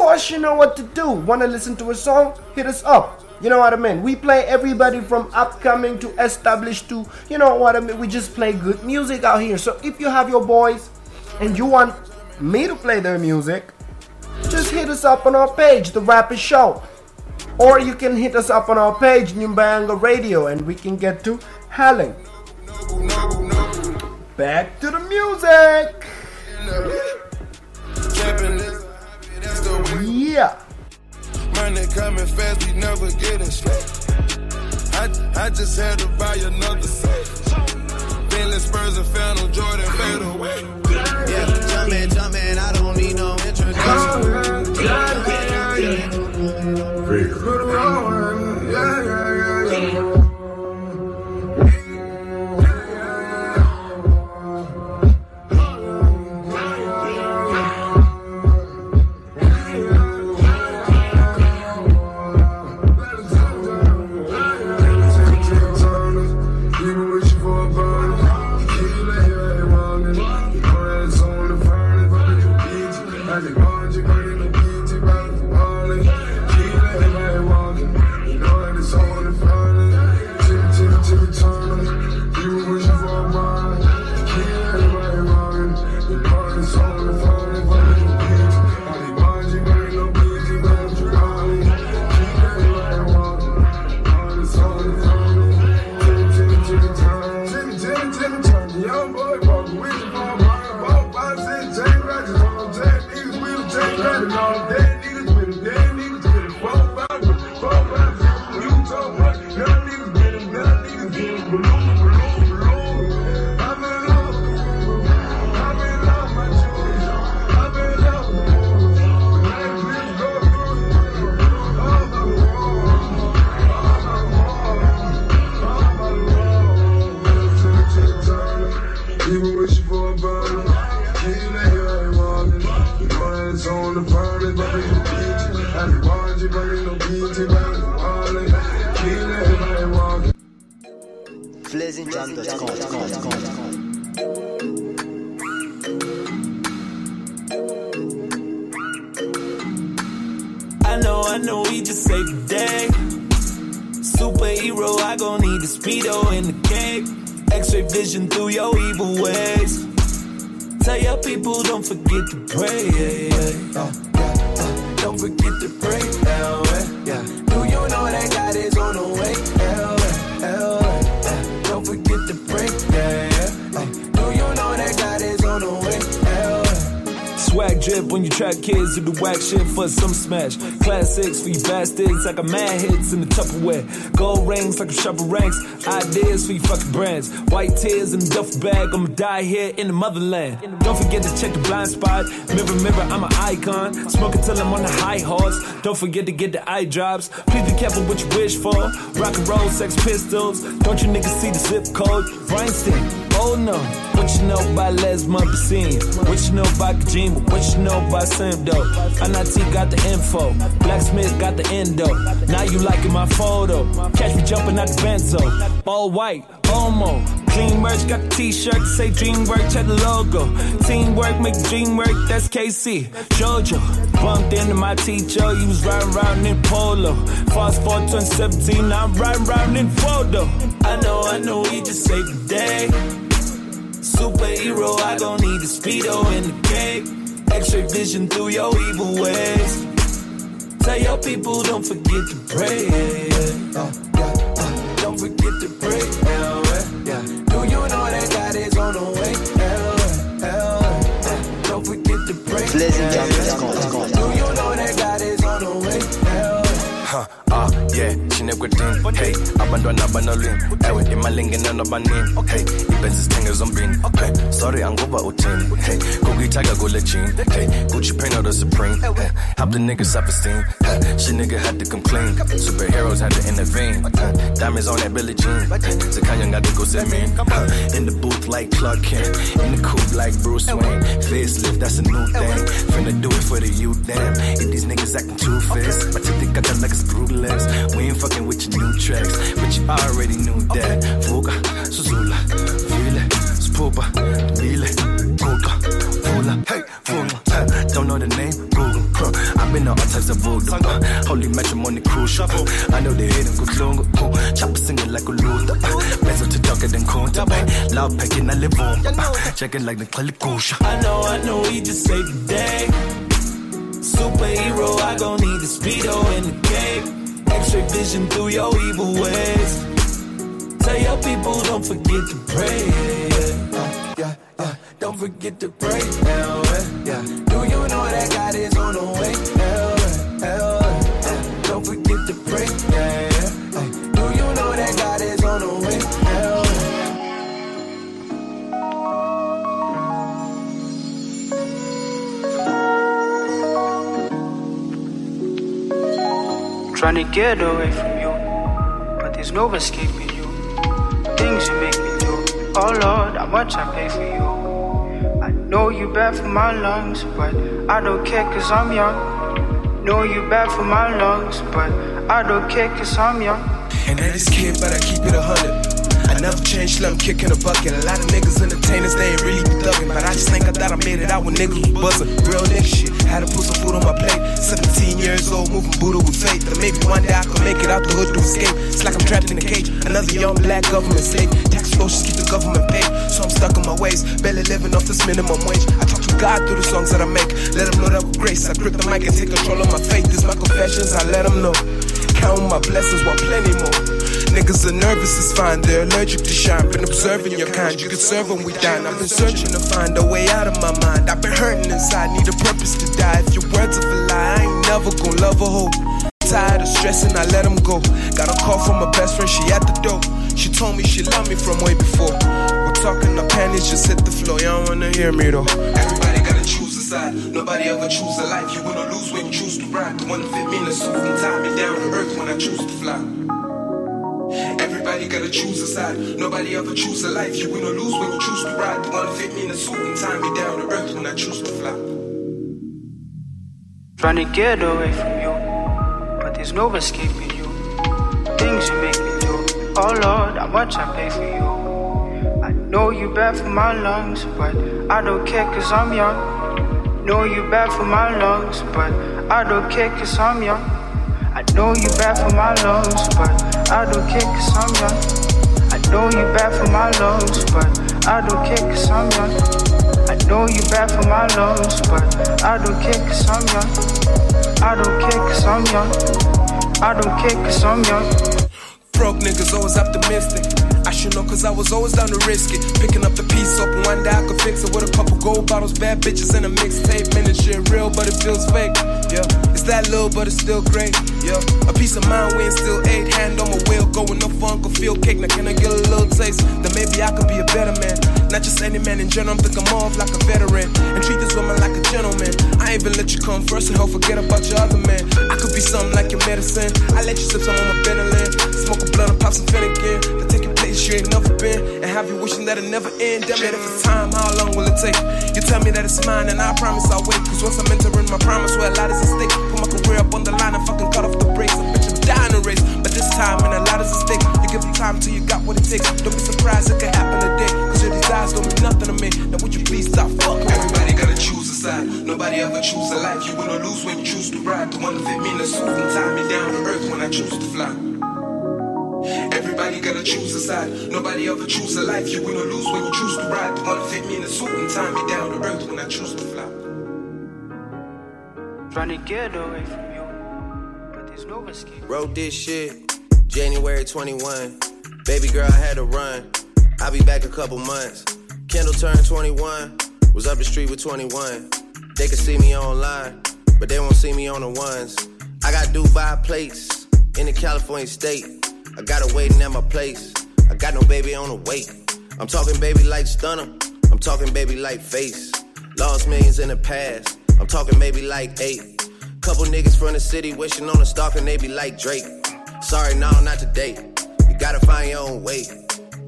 Course, you know what to do. Want to listen to a song? Hit us up. You know what I mean? We play everybody from upcoming to established to, you know what I mean? We just play good music out here. So if you have your boys and you want me to play their music, just hit us up on our page, The Rapa Show. Or you can hit us up on our page, Nyumbayanga Radio, and we can get to howling. Back to the music. Yeah. Money coming fast, we never getting straight. I, I just had to buy another set. Bentley Spurs and Phantom Jordan fade away. Yeah, jumpin', jumpin', I don't need no introduction. FlazinJam.com. I know, I know, we just saved the day. Superhero, I gon' need the speedo in the cape. X-ray vision through your evil ways. Tell your people, don't forget to pray. Yeah, yeah. Uh, yeah, uh, don't forget to pray. Yeah, yeah. Drip when you trap kids who do whack shit for some smash. Classics for you bastards, I got mad hits in the Tupperware. Gold rings like a shopper ranks. Ideas for you fucking brands. White tears in the duff bag, I'ma die here in the motherland. Don't forget to check the blind spot. Mirror, mirror, I'm an icon. Smoke until I'm on the high horse. Don't forget to get the eye drops. Please be careful what you wish for. Rock and roll, sex pistols. Don't you niggas see the zip code? Weinstein, oh no. What you know about Les Mumpacine? What you know about Kojima? What you know about Sam Doe? NIT got the info. Blacksmith got the endo. Now you liking my photo. Catch me jumping out the benzo. All white, homo. Clean merch, got the t-shirt say DreamWorks, check the logo. Teamwork, make dream work, that's KC. Jojo, bumped into my teacher, he was riding around in polo. Fast forward 2017, now I'm riding around in photo. I know, I know, we just saved the day. Superhero, I don't need the speedo in the cape. X-ray vision through your evil ways. Tell your people, don't forget to pray. Uh, uh, don't forget to pray. Forget to pray. FlazinJam.com. Do you know that God is on the way? Huh, ah, yeah, chinekwetin hey abantwana banolwimi ewe eh, imali ngeneno banini hey ibenzi sithenge zombini. Hey sorry anguba uthini. Hey kukuyithaga kule jean hey gucci paint or the supreme eh, hey help the nigga self-esteem hey eh, shit nigga had to come clean superheroes had to intervene. Hey, diamonds on that Billie Jean. Hey got to go see hey, in the booth like Clark Kent. In the coupe like Bruce Wayne. Facelift that's a new thing. Finna do it for the youth damn. If these niggas acting two-faced my teeth got that like it's brutalist we ain't fucking with your new tracks, but you already knew that. Fuga, Suzula, Vile, Spuba, Mile, Kuka, Fula, hey, Fula, don't know the name, Google. I've been on all types of voodoo. Uh, holy matrimony crucial. Uh, I know they hate him, Kutlungu. Uh, chopper singing like a Luther. Uh, Bezo to darker than Kunta. Uh, loud packing, I live on. Uh, checking like the Kalikusha. I know, I know, we just saved the day. Superhero, I gon' need the speedo in the cape. X-ray vision through your evil ways. Tell your people, don't forget to pray. Yeah, uh, yeah, yeah. Don't forget to pray. Yeah, yeah. Do you know that God is on the way? Trying to get away from you, but there's no escaping you. Things you make me do. Oh Lord, how much I pay for you. I know you bad for my lungs, but I don't care cause I'm young. Know you bad for my lungs, but I don't care cause I'm young. And that is kid, but I keep it a hundred. Never change, I'm kicking a bucket. A lot of niggas entertainers, they ain't really thugging. But I just think I thought I made it out when niggas was buzzing. Real nigga shit, had to put some food on my plate. 17 years old, moving Buddha with faith. That maybe one day I could make it out the hood to escape. It's like I'm trapped in a cage, another young black government slave. Tax explosions keep the government paid, so I'm stuck in my ways. Barely living off this minimum wage. I talk to God through the songs that I make. Let him know that with grace. I grip the mic and take control of my faith. This my confessions, I let him know. Count my blessings, want plenty more. Niggas are nervous, it's fine, they're allergic to shine. Been observing your kind, you can serve when we dine. I've been searching to find a way out of my mind. I've been hurting inside, need a purpose to die. If your words are a lie, I ain't never gon' love a hoe. Tired of stressing, I let him go. Got a call from my best friend, she at the door. She told me she loved me from way before. We're talking, our panties just hit the floor. Y'all wanna hear me though. Everybody gotta choose a side. Nobody ever choose a life. You wanna lose when you choose to ride. The one that fit me in the suit and tie me down to earth when I choose to fly. Everybody gotta choose a side. Nobody ever choose a life. You win or lose when you choose to ride. The one that fit me in a suit and tie me down to earth when I choose to fly. Trying to get away from you, but there's no escaping you. Things you make me do. Oh Lord, how much I pay for you. I know you bad for my lungs, but I don't care cause I'm young. Know you bad for my lungs, but I don't care cause I'm young. I know you bad for my lungs, but I don't care cause I'm young. I know you bad for my lungs, but I don't care cause I'm young. I know you bad for my lungs, but I don't care cause I'm young. I don't care cause I'm young. I don't care cause I'm young. Broke niggas always optimistic. I should know cause I was always down to risk it. Picking up the piece up one day I could fix it with a couple gold bottles, bad bitches, and a mixtape. Man, this shit real, but it feels fake. Yeah, it's that little, but it's still great. Yeah, a piece of mind we ain't still eight. Hand on my wheel, going no fun, could feel cake. Now can I get a little taste? Then maybe I could be a better man. Not just any man in general, I'm thinking more of like a veteran. And treat this woman like a gentleman. I ain't even let you come first and hell forget about your other man. I could be something like your medicine. I let you sip some on my Benelin. Smoke a blunt and pop some Finnegan. Take you ain't never been. And have you wishing that it never end. Damn it, if it's time, how long will it take? You tell me that it's mine and I promise I'll wait. Cause once I'm entering my promise where a lot is at stake. Put my career up on the line and fucking cut off the brakes. A bitch, I'm dying to race. But this time, and a lot is at stake. You give it time till you got what it takes. Don't be surprised, it could happen today. Cause your desires don't mean nothing to me. Now would you please stop fucking Everybody gotta choose a side. Nobody ever choose a life. You wanna lose when you choose to ride. The one that fit me in the suit and tie me down to earth when I choose to fly. Everybody gotta choose a side. Nobody ever choose a life. You win or lose when you choose to ride. The one fit me in the suit and tie me down to earth when I choose to fly. Trying to get away from you, but there's no escape. Wrote this shit January 21. Baby girl, I had to run. I'll be back a couple months. Kendall turned 21. Was up the street with 21. They could see me online, but they won't see me on the ones. I got Dubai plates in the California state. I got her waiting at my place. I got no baby on the wait. I'm talking baby like stunner. I'm talking baby like face. Lost millions in the past. I'm talking maybe like eight. Couple niggas from the city wishing on a stalker and they be like Drake. Sorry, no, not today. You gotta find your own way.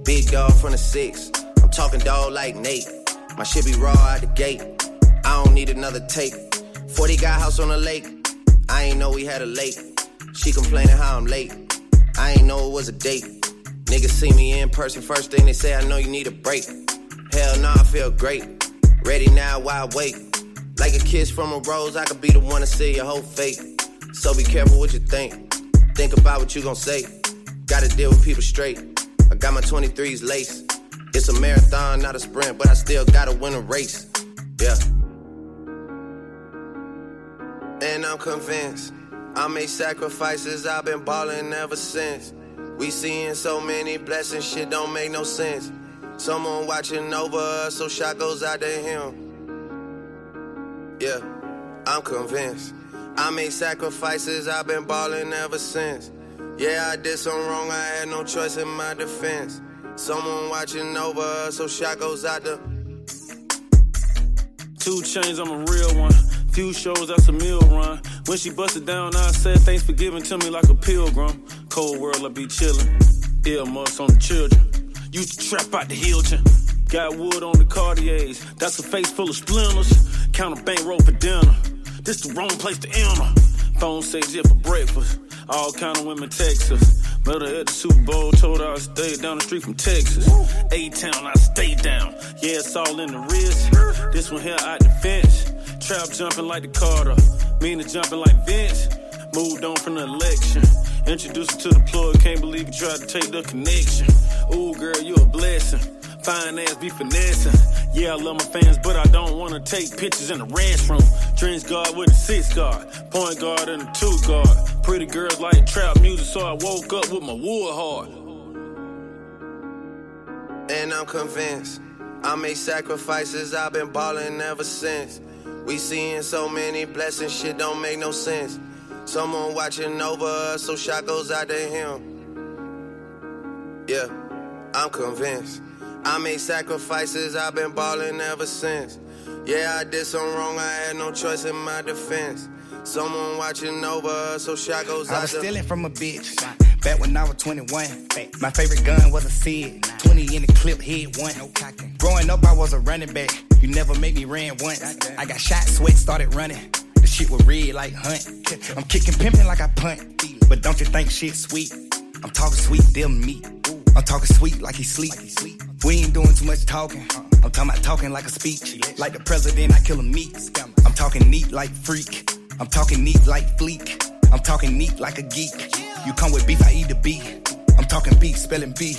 Big dog from the six. I'm talking dog like Nate. My shit be raw out the gate. I don't need another tape. 40 got house on the lake. I ain't know we had a lake. She complaining how I'm late. I ain't know it was a date. Niggas see me in person first thing they say I know you need a break. Hell no, I feel great. Ready now, why wait? Like a kiss from a rose, I could be the one to see your whole fate. So be careful what you think. Think about what you gon' say. Gotta deal with people straight. I got my 23s lace. It's a marathon, not a sprint, but I still gotta win a race. Yeah. And I'm convinced I made sacrifices, I've been ballin' ever since. We seeing so many blessings, shit don't make no sense. Someone watching over us, so shot goes out to him. Yeah, I'm convinced. I made sacrifices, I've been ballin' ever since. Yeah, I did something wrong, I had no choice in my defense. Someone watching over us, so shot goes out to. Two chains, I'm a real one. Few shows, that's a meal run. When she busted down, I said thanks for giving to me like a pilgrim. Cold world, I be chillin'. Earmuffs on the children. Used to trap out the Hilton. Got wood on the Cartiers. That's a face full of splinters. Count a bankroll for dinner. This the wrong place to enter. Phone says yeah for breakfast. All kind of women text us. Met her at the Super Bowl, told her I stayed down the street from Texas. A-Town, I stay down. Yeah, it's all in the wrist. This one here the fence. Trap jumping like the Carter. Meaning jumping like Vince. Moved on from the election. Introduced her to the plug, can't believe you tried to take the connection. Ooh, girl, you a blessing. Fine ass be finessing. Yeah, I love my fans, but I don't wanna take pictures in the restroom. Trench guard with a six guard, point guard and a two guard. Pretty girls like trap music, so I woke up with my wood hard. And I'm convinced I made sacrifices, I've been ballin' ever since. We seeing so many blessings, shit don't make no sense. Someone watching over us, so shot goes out to him. Yeah, I'm convinced. I made sacrifices, I've been ballin' ever since. Yeah, I did something wrong, I had no choice in my defense. Someone watching over us, so shot goes I out was stealing from a bitch. Back when I was 21. My favorite gun was a Sid. 20 in the clip, hit one. Growing up, I was a running back. You never made me ran once. I got shot, sweat, started running. The shit was red like hunt. I'm kicking pimping like I punt. But don't you think shit sweet? I'm talking sweet, them meat. I'm talking sweet like he sleep. We ain't doing too much talking. I'm talking about talking like a speech. Like the president, I kill him meat. I'm talking neat like freak. I'm talking neat like fleek. I'm talking neat like a geek. You come with beef, I eat the beef. I'm talking beef, spelling B.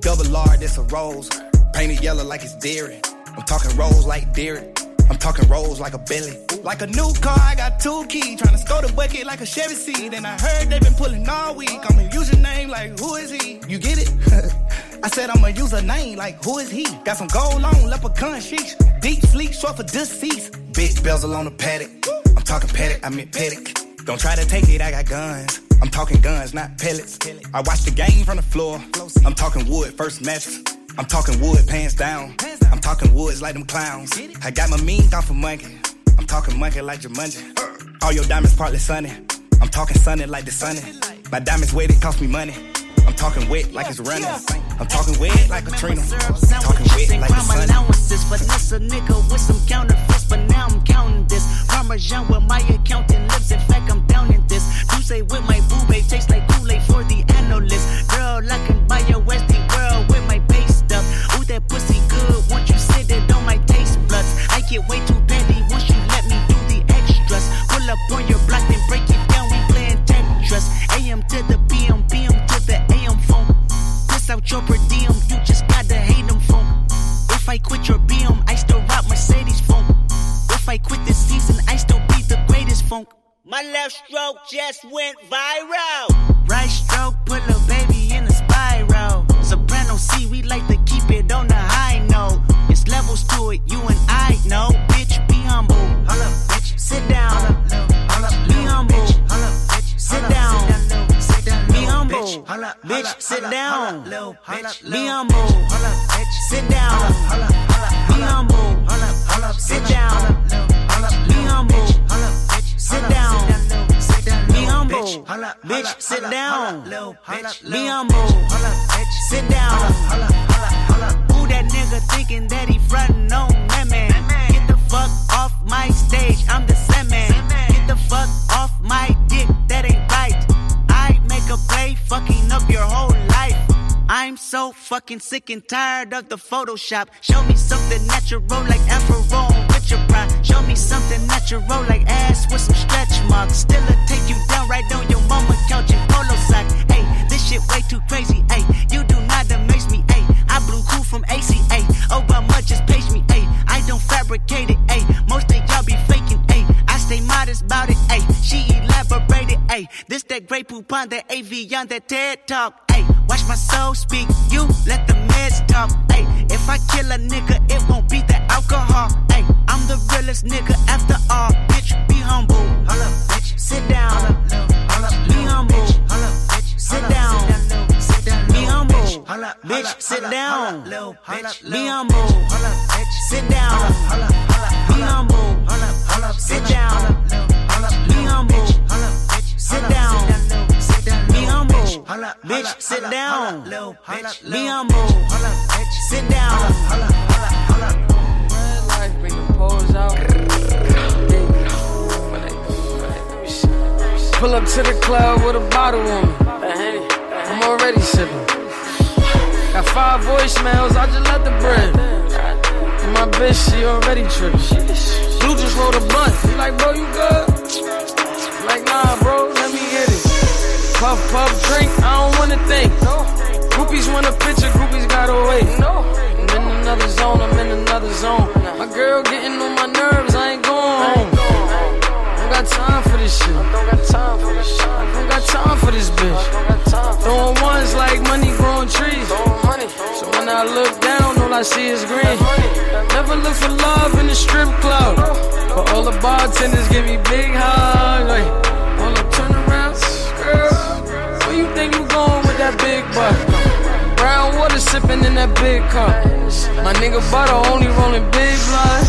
Double R, that's a rose. Painted yellow like it's dairy. I'm talking rolls like Derek. I'm talking rolls like a belly. Like a new car, I got two keys. Trying to score the bucket like a Chevy seat. And I heard they been pulling all week. I'ma use your name like, who is he? You get it? I said use a name like, who is he? Got some gold on, leprechaun sheets. Deep sleep, short for deceased. Big bezel on the paddock. I'm talking paddock, I mean paddock. Don't try to take it, I got guns. I'm talking guns, not pellets. I watch the game from the floor. I'm talking wood, first mattress. I'm talking wood, pants down. I'm talking woods like them clowns. I got my mean off of monkey. I'm talking monkey like Jumanji. All your diamonds partly sunny. I'm talking sunny like the sunny. My diamonds it cost me money. I'm talking wet like it's running. I'm talking wet like Katrina. I'm talking wet like the sun. allowances. But this a nigga with some counterfeits. But now I'm counting this. Parmesan with my accountant lips. In fact, I'm down in this. You say with my boo babe tastes like Kool-Aid for the analyst. Girl, I can buy your Westie world with my base stuff. Ooh, that pussy good. Once you sit it on my taste buds. I get way too petty once you let me do the extras. Pull up on your out your per diem, you just gotta hate them phone. If I quit your BM, I still rock Mercedes phone. If I quit this season, I still be the greatest funk. My left stroke just went viral. Right stroke put a baby in a spiral. Soprano C, we like to keep it on the high note. It's levels to it, you and I know. Bitch, be humble. Hold up, bitch. Sit down. Bitch, sit down. Be humble. Sit down. Be humble. Sit down. Be humble. Sit down. Be humble. Bitch, sit down. Be humble. Sit down. Who that nigga thinking that he frontin' on that man? Get the fuck off my stage, I'm the Sandman. Get the fuck off my dick, play, fucking up your whole life. I'm so fucking sick and tired of the Photoshop. Show me something natural like Afro with your pride. Show me something natural like ass with some stretch marks. Still a take you down right on your mama couch in polo sock. Hey, this shit way too crazy. Hey, you do not amaze me. Hey, I blew cool from ACA. Obama just page me. Hey, I don't fabricate it. Hey, most of y'all be faking. Hey, I stay modest about it. Hey, she elaborated. Hey, this that Grey Poupon that Evian on that TED talk. Hey, watch my soul speak. You let the meds talk. Hey, if I kill a nigga, it won't be the alcohol. Hey, I'm the realest nigga after all. Bitch, be humble. Hold up, bitch. Sit down. Be humble. Sit down. Be humble. Bitch, sit down. Be humble. Sit down. Be humble. Sit down. Be humble. Bitch, sit down. Be humble. Sit down. life, bring the pose out. Pull up to the club with a bottle on me. I'm already sipping. Got five voicemails, I just let the bread. And my bitch, she already tripping. Blue just rolled a blunt. Like, bro, you good? Like, nah, bro, Puff, puff, drink, I don't wanna think. Groupies want a picture, groupies gotta wait. I'm in another zone, I'm in another zone. My girl getting on my nerves, I ain't going home. Don't got time for this shit. I don't got time for this shit. I don't got time for this bitch. Throwing ones like money growing trees. So when I look down, all I see is green. Never look for love in the strip club. But all the bartenders give me big hugs. Like, think you going with that big butt? Brown water sipping in that big cup. My nigga butter only rolling big blood.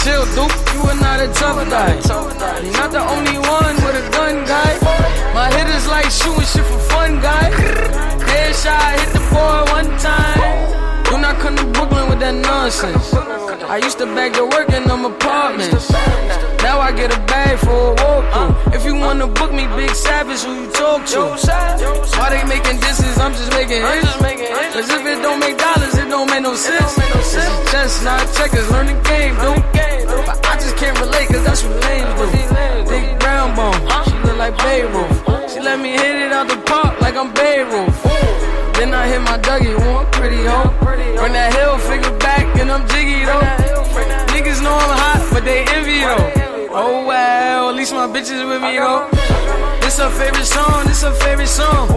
Chill, Duke, you are not a tough guy. You're not the only one with a gun, guy. My hitters like shooting shit for fun, guy. Headshot, hit the boy one time. Not come to Brooklyn with that nonsense. I used to beg to work in them apartments. Now I get a bag for a walkthrough. If you wanna book me, Big Savage, who you talk to? Why they making disses? I'm just making hits. Cause if it don't make dollars, it don't make no sense. Chess, not checkers, learn the game, dude. But I just can't relate, cause that's what lames do. Big brown bone, she look like Beirut. She let me hit it out the park like I'm Babe Ruth. Then I hit my Dougie, one pretty hoe. Run that hill, figure back, and I'm jiggy though. Niggas know I'm hot, but they envy though. Oh well, at least my bitches with me though. This her favorite song, this her favorite song.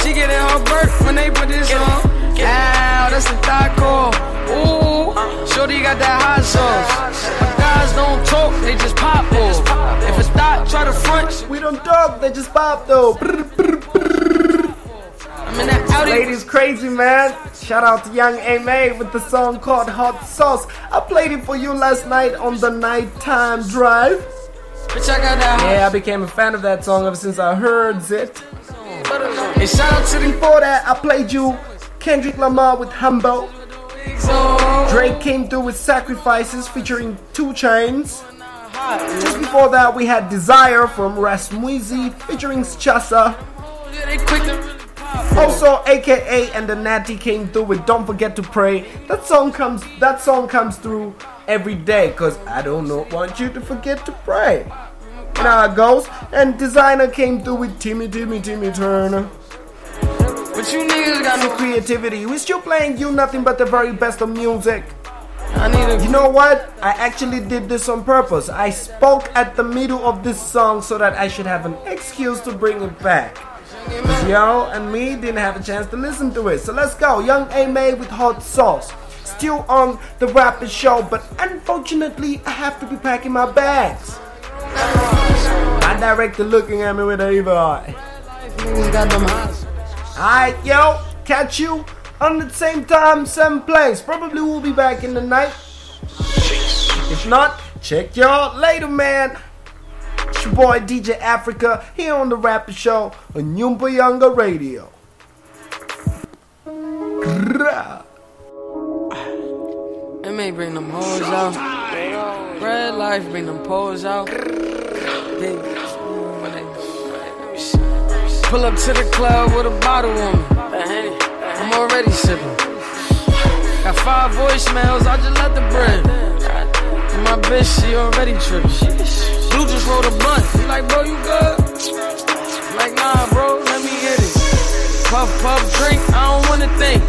She getting her birth when they put this on. Ow, that's the thigh call. Ooh, shorty got that hot sauce. Guys don't talk, they just pop off. If it's thought, try to front. We don't talk, they just pop though. Ladies crazy man. Shout out to Young A with the song called Hot Sauce. I played it for you last night on the nighttime drive. Bitch, I got that Yeah, I became a fan of that song ever since I heard it. And shout out to Before that, I played you Kendrick Lamar with Humble. Drake came through with Sacrifices featuring 2 Chainz. Just before that, we had Desire from Rasmuzi featuring Chassa. Also, AKA and Anatii came through with "Don't Forget to Pray." That song comes. That song comes through every day because I don't know, want you to forget to pray. You know how it goes. And Desiigner came through with Timmy, Timmy, Timmy Turner. But you niggas got no creativity. We still playing you nothing but the very best of music. I need a You know what? I actually did this on purpose. I spoke at the middle of this song so that I should have an excuse to bring it back. Yo and me didn't have a chance to listen to it. So let's go. Young A with hot sauce. Still on the Rapa Show, but unfortunately I have to be packing my bags. My director looking at me with an evil eye. Alright, yo, catch you on the same time, same place. Probably we'll be back in the night. If not, check y'all later, man. It's your boy DJ Africa here on the Rapa Show on Nyumbayanga Radio. It may bring them hoes out. Red life bring them poles out. Pull up to the club with a bottle on me. I'm already sipping. Got five voicemails, I just let the bread. My bitch, she already tripping. Blue just rolled a blunt. He like, bro, you good? Like, nah, bro, let me hit it. Puff, puff, drink, I don't wanna think.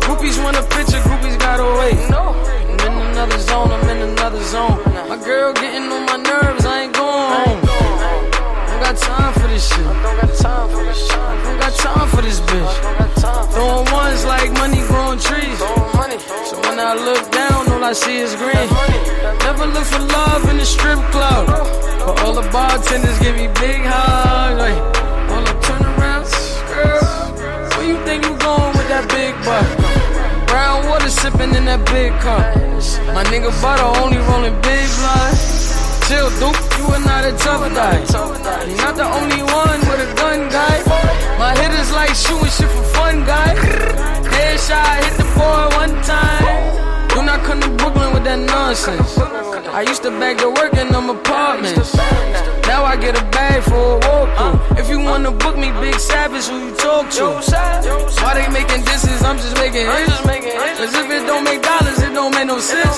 Groupies want a picture, groupies gotta wait. I'm in another zone, I'm in another zone. My girl getting on my nerves, I ain't going home. Don't got time for this shit. I don't got time for this shit. Don't got time for this bitch. Throwing ones like money growing trees. When I look down, all I see is green. Never look for love in the strip club. But all the bartenders give me big hugs. Like, hold up, turn around, girl. Where you think you going with that big butt? Brown water sipping in that big cup. My nigga butter only rolling big blood. Chill, Duke, you are not a tough guy. You're not the only one with a gun, guy. Shooting shit for fun, guy. Headshot, hit the boy one time. Do not come to Brooklyn with that nonsense. I used to beg to work in them apartments. Now I get a bag for a walkthrough. If you wanna book me, Big Savage, who you talk to? Why they making disses? I'm just making hits. Cause if it don't make dollars, it don't make no sense.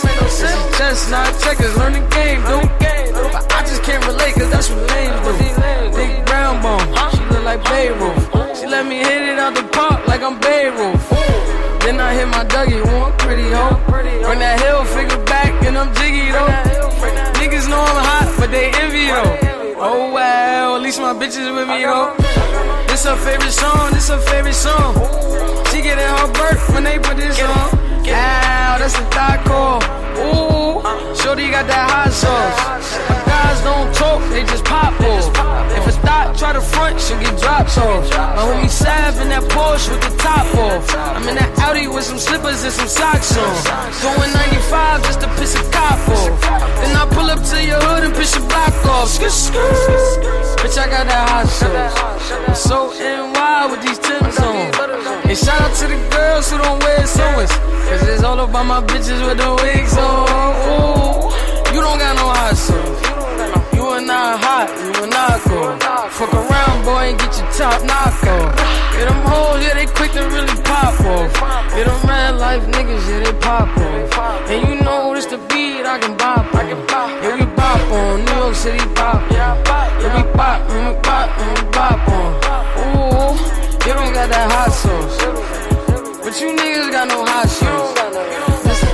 Chestnut checkers, learn the game, dude. But I just can't relate, cause that's what lames do. Big brown bone, she look like Beirut. Let me hit it out the park like I'm Babe Ruth. Then I hit my Dougie, oh, one pretty oh. hoe. Run that hill, figure back, and I'm jiggy though. Niggas know I'm hot, but they envy though. Oh well, at least my bitches with me though. This her favorite song, this her favorite song. She getting her birth when they put this on. Ow, that's a thigh call. Ooh, shorty got that hot sauce. Guys don't talk, they just pop off. If it's thought, try to front, she'll get dropped off. My homie Sav in that Porsche with the top off. I'm in that Audi with some slippers and some socks on. Going 95 just to piss a cop off. Then I pull up to your hood and piss your block off. Skr, skr. Bitch, I got that hot sauce. I'm so NY with these Timbs on. And shout out to the girls who don't wear sewings. Cause it's all about my bitches with the wigs on. Ooh, you don't got no hot sauce. Not hot, you not cool. Fuck around, boy, and get your top knock off. Yeah, them hoes, yeah, they quick to really pop off. Yeah, them red life niggas, yeah, they pop off. And you know this the beat I can bop on. Yeah, we bop on, New York City pop. Yeah, we bop, and we bop, and we bop on. Ooh, you don't got that hot sauce. But you niggas got no hot sauce.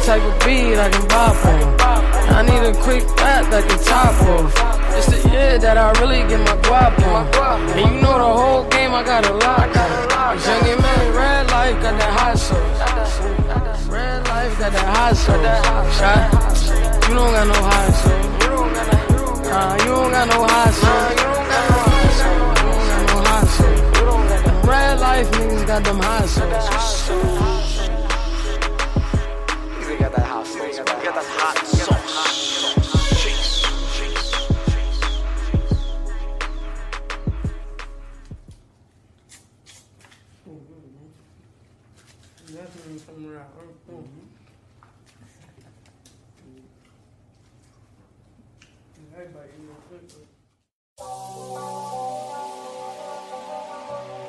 Type of beat I can bop on. I need a quick rap that can top off. It's the year that I really get my guap on. And you know the whole game I got a lot. Young and man, red life got that hot sauce. Red life got that hot sauce. Shot. You don't got no hot sauce. Nah, you don't got no hot sauce. You don't got no hot sauce. Red life niggas got them hot sauce.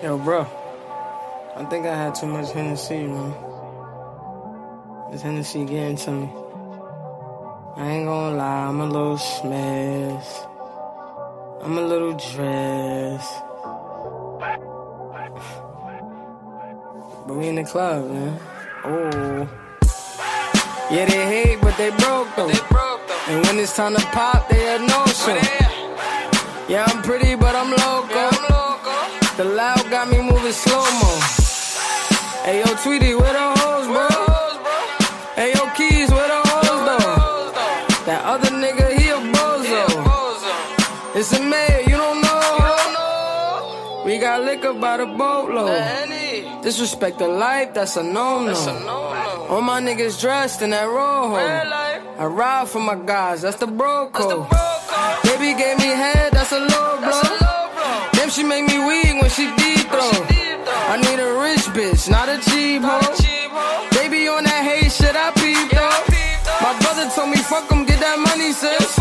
Yo, bro. I think I had too much Hennessy, man. This Hennessy getting to me. I ain't gonna lie, I'm a little smashed. I'm a little dressed. But we in the club, man. Oh. Yeah, they hate, but they broke though. And when it's time to pop, they had no show. Yeah, I'm pretty, but I'm local i'm local The loud got me moving slow mo. Hey yo, Tweety, where the? Hey yo, Keys, where the hoes, though? That other nigga, he a bozo. It's a mayor, you don't know. We got liquor by the boatload. Disrespect the life, that's a no-no. All my niggas dressed in that rojo. I ride for my guys, that's the bro code. Baby gave me head, that's a low blow. She make me weak when she deep throw. I need a rich bitch, not a cheap hoe. Baby on that hate shit, I peep though. My brother told me fuck fuck 'em, get that money, sis.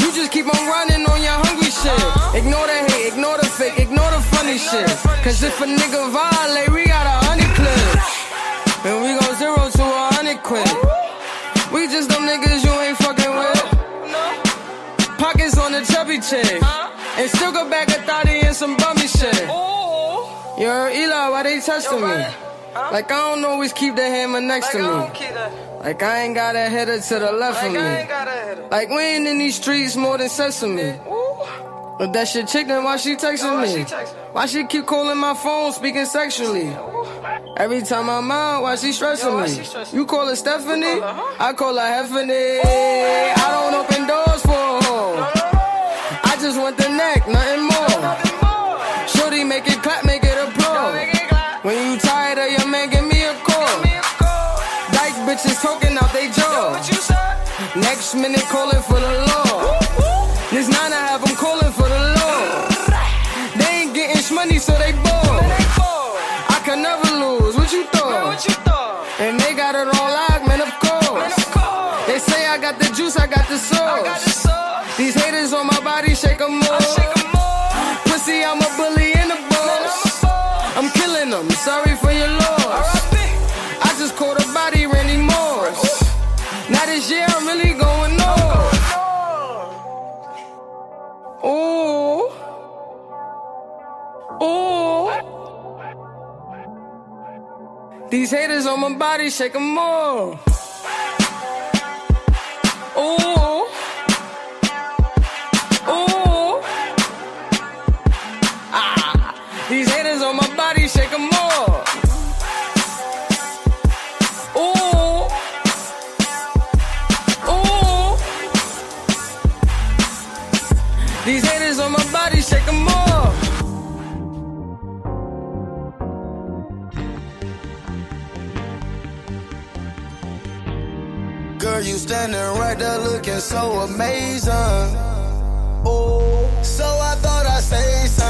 You just keep on running on your hungry shit. Ignore the hate, ignore the fake, ignore the funny shit. Cause if a nigga violate, we got a hundred clips. And we go zero to a hundred quid. We just them niggas you ain't fucking with. Pockets on the chubby chick. And still go back a thotty and some bummy shit. You heard Eli, why they testing me? Like I don't always keep the hammer next to me. Like I ain't got a header to the left of me. Like we ain't in these streets more than sesame. But that shit chicken, why she texting me? Why she keep calling my phone, speaking sexually? Every time I'm out, why she stressing me? You call her Stephanie? I call her Heffany. I don't open doors for a hoe. I just want the neck, nothing more. Shorty, make it clap, make it applaud. When you tired of your man, give me a call. Dyke bitches talking out they jaw. Next minute calling for the law. This nine I have them calling for the law. They ain't getting money, so they bored. I can never lose. What you thought? And they got it all locked, man. Of course. They say I got the juice, I got the sauce. These haters on my body, shake 'em more. Pussy, I'm a bully and a boss. I'm killing them. Sorry for your loss. I just caught a body, Randy Moss. Now this year I'm really going on. Ooh. Ooh. These haters on my body, shake 'em more. Body, shake 'em more. Ooh. Ooh. These haters on my body, shake 'em more. Girl, you standing right there looking so amazing. Oh, so I thought I'd say something.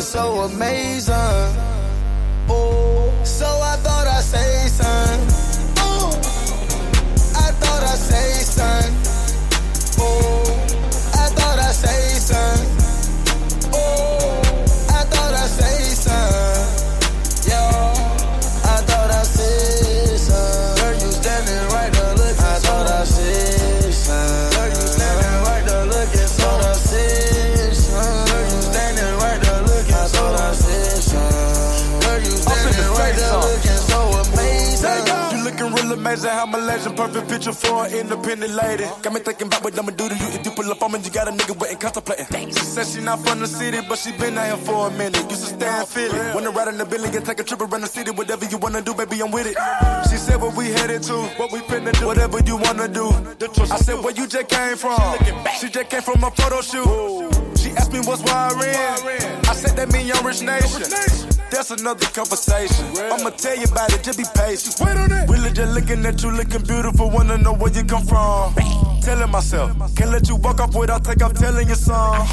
So amazing. Amazing, how my legend, perfect picture for an independent lady. Got me thinking about what I'ma do to you if you pull up on me. You got a nigga waiting, contemplating. She said she not from the city, but she been out here for a minute. Used to stay in Philly. Wanna ride in the building and take a trip around the city. Whatever you wanna do, baby, I'm with it. She said what we headed to, what we finna do, whatever you wanna do. I said where you just came from. She just came from a photo shoot. She asked me what's why I ran. I said that mean young rich nation. That's another conversation. I'ma tell you about it, just be patient. Wait on it. Really just looking at you, looking beautiful, wanna know where you come from. Telling myself, can't let you walk off without take off telling your song.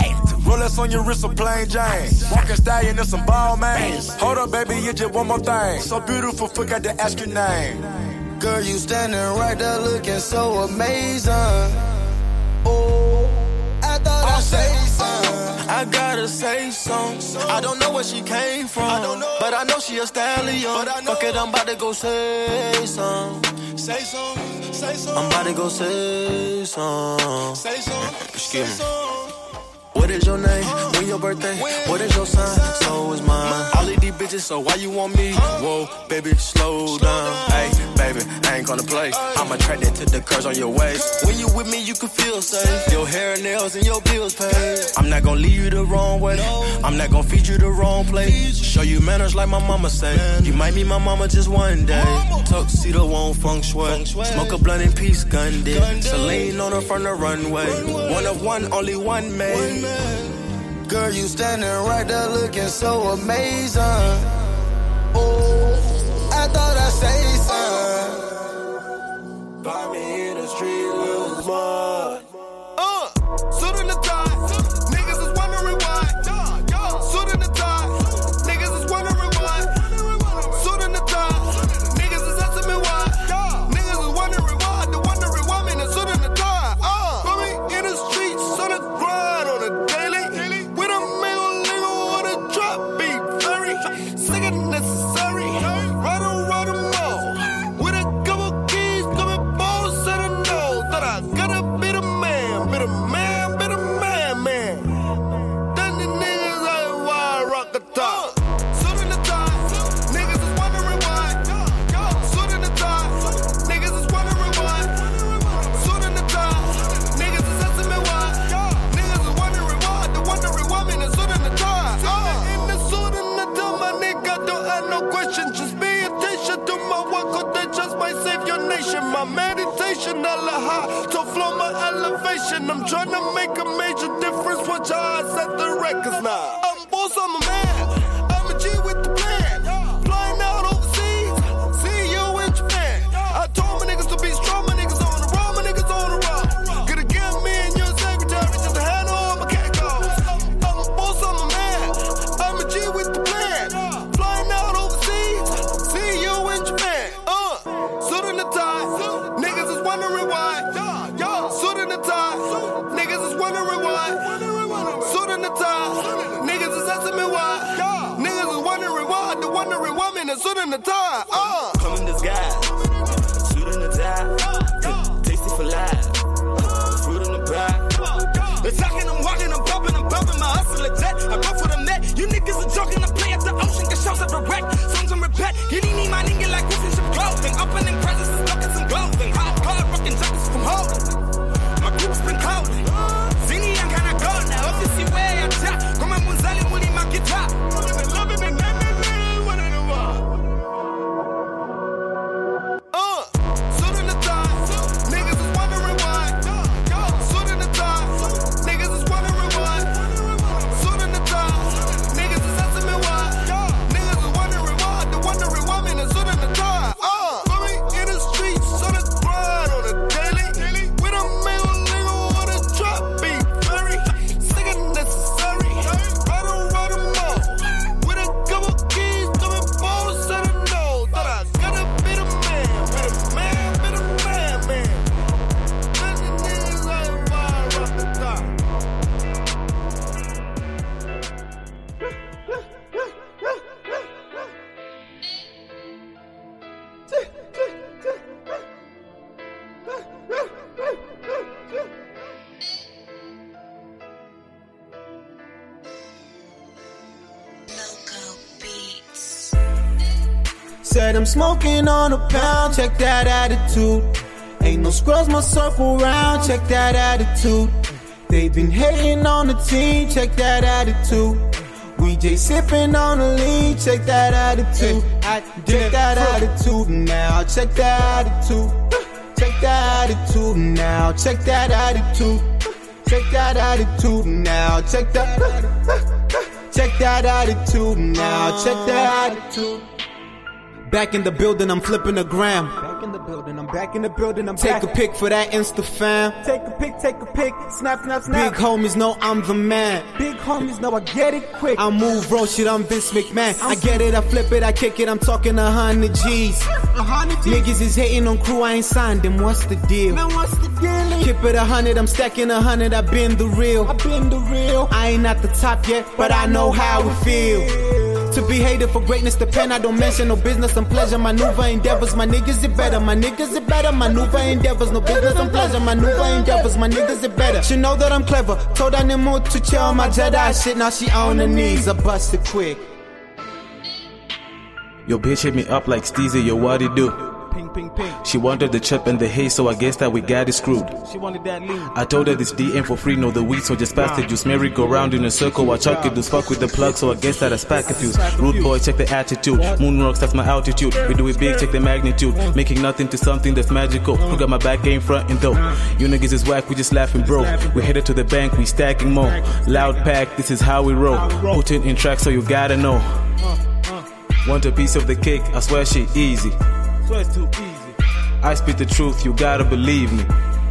Rolex on your wrist, a plain Jane. Walking stallion and some Balmains. Hold up, baby, you just one more thing. So beautiful, forgot to ask your name. Girl, you standing right there looking so amazing. Oh, I thought I'd say something. I gotta say something. I don't know where she came from, I don't know. but I know she a stallion. Fuck it, I'm about to go say something. Say something, say something. I'm about to go say something. Say something. Excuse me. What is your name? When your birthday? What is your sign? So is mine. All of these bitches, so why you want me? Whoa, baby, slow down. Hey, baby, I ain't gonna play. I'm attracted to the curves on your waist. When you with me, you can feel safe. Your hair and nails and your bills paid. I'm not gonna lead you the wrong way. I'm not gonna feed you the wrong place. Show you manners like my mama say. You might meet my mama just one day. Tuxedo won't feng shui. Smoke a blunt in peace, gun did. Celine on her from the runway. One of one, only one made. Girl, you standing right there looking so amazing. Oh, I thought I'd say something. Find me in the street, little mud. To flow my elevation. I'm trying to make a major difference. Watch how I set the records now. I'm boss, I'm a man. Pound, check that attitude. Ain't no scrubs, my circle round, check that attitude. They been hating on the team, check that attitude. We just sipping on the lean, check that attitude. check that attitude now, check that attitude. Check that attitude now, check that attitude. Check that attitude now, check that. Check that attitude now, check that attitude. Back in the building, I'm flipping the gram. Back in the building, I'm back in the building, I'm Take a pic for that Insta fam. Take a pic, take a pic, snap, snap, snap. Big homies know I'm the man. Big homies know I get it quick. I move bro shit, I'm Vince McMahon. I get it, I flip it, I kick it, I'm talking a hundred G's. Niggas is hating on crew, I ain't signed them. What's the deal? Man, what's the deal? Keep it a hundred, I'm stacking a hundred, I been the real. I been the real. I ain't at the top yet, but I know how it feel. To be hated for greatness, depend. I don't mention no business and pleasure. Maneuver endeavors, my niggas it better. My niggas it better. Maneuver endeavors, no business and pleasure. Maneuver endeavors, my niggas it better. She know that I'm clever. Told Nemo to chill my Jedi shit. Now she on her knees. I bust it quick. Yo, bitch hit me up like Steezy, yo, what it do? Ping, ping, ping. She wanted the chip and the hay, so I guess that we got it screwed. She wanted that lean. I told her this DM for free, no the weed, so just pass the Juice merry go round in a circle, I chuck it, do fuck with the plug, so I guess that I spat confused. Rude boy, check the attitude. Moon rocks, that's my altitude. We do it big, check the magnitude. Making nothing to something that's magical. Who got my back, ain't frontin' though. You niggas is whack, we just laughing, bro. We headed to the bank, we stacking more. Loud pack, this is how we roll. Put it in track, so you gotta know. Want a piece of the cake? I swear she easy. Too easy. I speak the truth, you gotta believe me.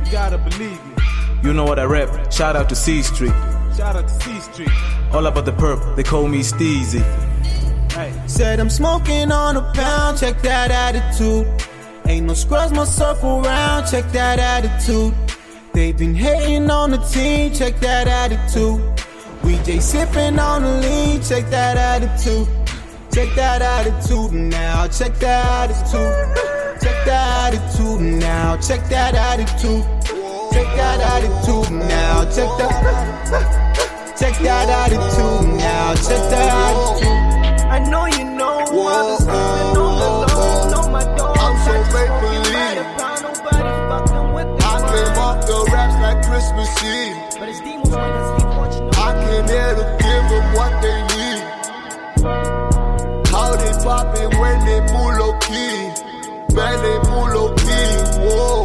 You gotta believe me. You know what I rep. Shout out to C Street. Shout out to C Street. All about the perp, they call me Steezy. Hey. Said I'm smoking on a pound, check that attitude. Ain't no scrubs, my circle round, check that attitude. They been hating on the team, check that attitude. We J sipping on the lean, check that attitude. Check that attitude now, check that attitude. Check that attitude now, check that attitude. Check that attitude now, check that. Check that attitude now, check that attitude. I know you know I've been sleeping on the low, know my dog. I'm so. I came off the raps like Christmas Eve. But it's demons when I poppin' when they move low key. Man, move low key. Whoa.